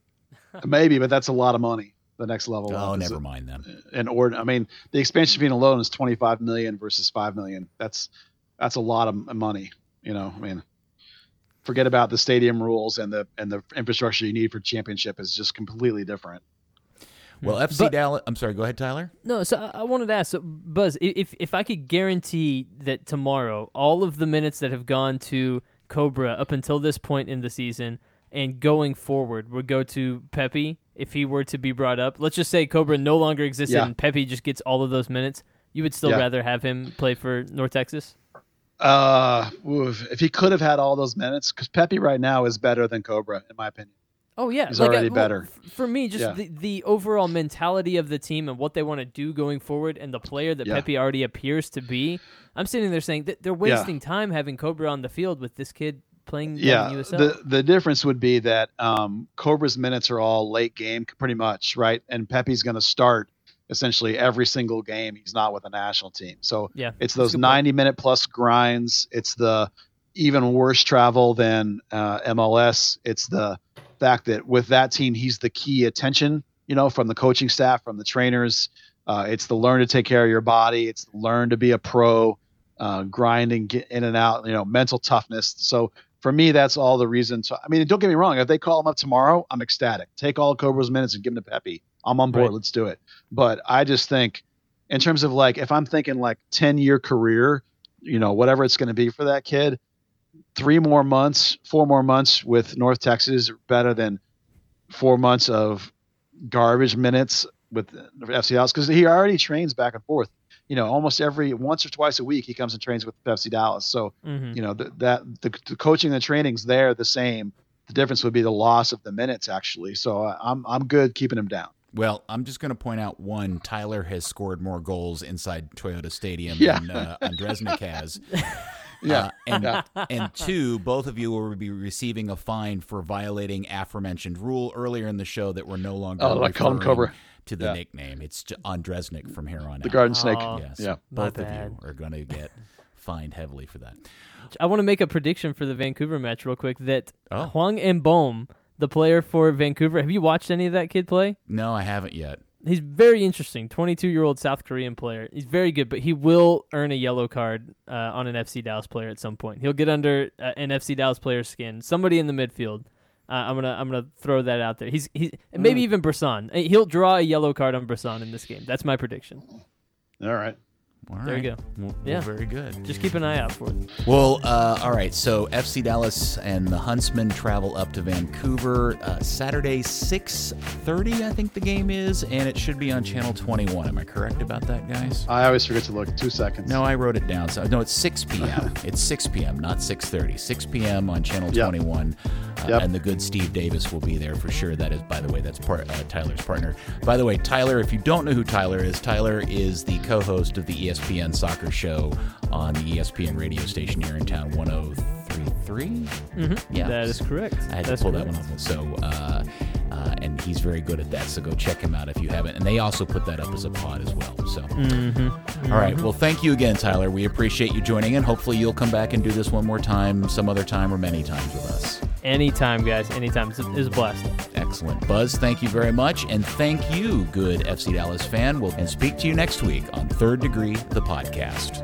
[LAUGHS] Maybe, but that's a lot of money. The next level. Oh, never mind them. an ord I mean, the expansion fee alone is 25 million versus 5 million. That's that's a lot of money, you know. I mean, forget about the stadium rules and the and the infrastructure you need for championship is just completely different. Well, FC But- Dallas. I'm sorry. Go ahead, Tyler. No, so I I wanted to ask, so Buzz, if if I could guarantee that tomorrow all of the minutes that have gone to Cobra up until this point in the season and going forward would go to Pepi if he were to be brought up. Let's just say Cobra no longer existed Yeah. and Pepi just gets all of those minutes. You would still Yeah. rather have him play for North Texas? Uh, oof, if he could have had all those minutes, because Pepi right now is better than Cobra, in my opinion. Oh yeah, He's like, already uh, better. for me. Just Yeah. the, the overall mentality of the team and what they want to do going forward, and the player that Yeah. Pepi already appears to be. I'm sitting there saying that they're Yeah. wasting time having Cobra on the field with this kid playing Yeah, the the the difference would be that um, Cobra's minutes are all late game, pretty much, right? And Pepi's going to start essentially every single game he's not with the national team. So Yeah, it's those good point. 90 minute plus grinds. It's the even worse travel than uh, MLS. It's the fact that with that team, he's the key attention, you know, from the coaching staff, from the trainers. Uh, it's the learn to take care of your body. It's learn to be a pro, uh, grinding, get in and out, you know, mental toughness. So for me, that's all the reason. To, I mean, don't get me wrong. If they call him up tomorrow, I'm ecstatic. Take all Cobra's minutes and give him to Pepi. I'm on board. Right. Let's do it. But I just think, in terms of like, if I'm thinking like 10 year career, you know, whatever it's going to be for that kid, three more months, four more months with North Texas better than four months of garbage minutes with FC Dallas because he already trains back and forth. You know, almost every once or twice a week he comes and trains with FC Dallas. So Mhm. you know th- that the, the coaching and the training's there the same. The difference would be the loss of the minutes actually. So uh, I'm I'm good keeping him down. Well, I'm just going to point out one: Tyler has scored more goals inside Toyota Stadium Yeah. than uh, Ondrasek has. [LAUGHS] Yeah. Uh, and Yeah. and two, both of you will be receiving a fine for violating aforementioned rule earlier in the show that we're no longer Oh, I call Cobra. to the Yeah. nickname. It's J- Ondrasek from here on The out. Garden Snake. Oh. Yes, Yeah. Both of you are going to get [LAUGHS] fined heavily for that. I want to make a prediction for the Vancouver match real quick. That Oh. Hwang In-beom, the player for Vancouver, have you watched any of that kid play? No, I haven't yet. He's very interesting. 22 year old South Korean player. He's very good, but he will earn a yellow card uh, on an FC Dallas player at some point. He'll get under uh, an FC Dallas player's skin. Somebody in the midfield. Uh, I'm gonna I'm gonna throw that out there. He's he maybe even Bressan. He'll draw a yellow card on Bressan in this game. That's my prediction. All right. All There you go. Well, well, Yeah. very good. Just keep an eye out for it. Well, uh, all right. So FC Dallas and the Huntsmen travel up to Vancouver uh, Saturday, six thirty. I think the game is, and it should be on Channel Twenty One. Am I correct about that, guys? I always forget to look. Two seconds. No, I wrote it down. So no, it's six p.m. [LAUGHS] it's six p.m., not six thirty. Six p.m. on Channel Yep. Twenty One, uh, Yep. and the good Steve Davis will be there for sure. That is, by the way, that's part uh, Tyler's partner. By the way, Tyler, if you don't know who Tyler is, Tyler is the co-host of the E ESPN Soccer Show on the ESPN radio station here in town, one zero three three. Mm-hmm. Yeah. that is correct. I had That's to pull that correct. one off. So, uh, uh, and he's very good at that. So go check him out if you haven't. And they also put that up as a pod as well. So, Mm-hmm. all right. Well, thank you again, Tyler. We appreciate you joining in. Hopefully, you'll come back and do this one more time, some other time, or many times with us. Anytime, guys. Anytime. It's a, it's a blast. Excellent. Buzz, thank you very much. And thank you, good FC Dallas fan. We'll and speak to you next week on Third Degree, the podcast.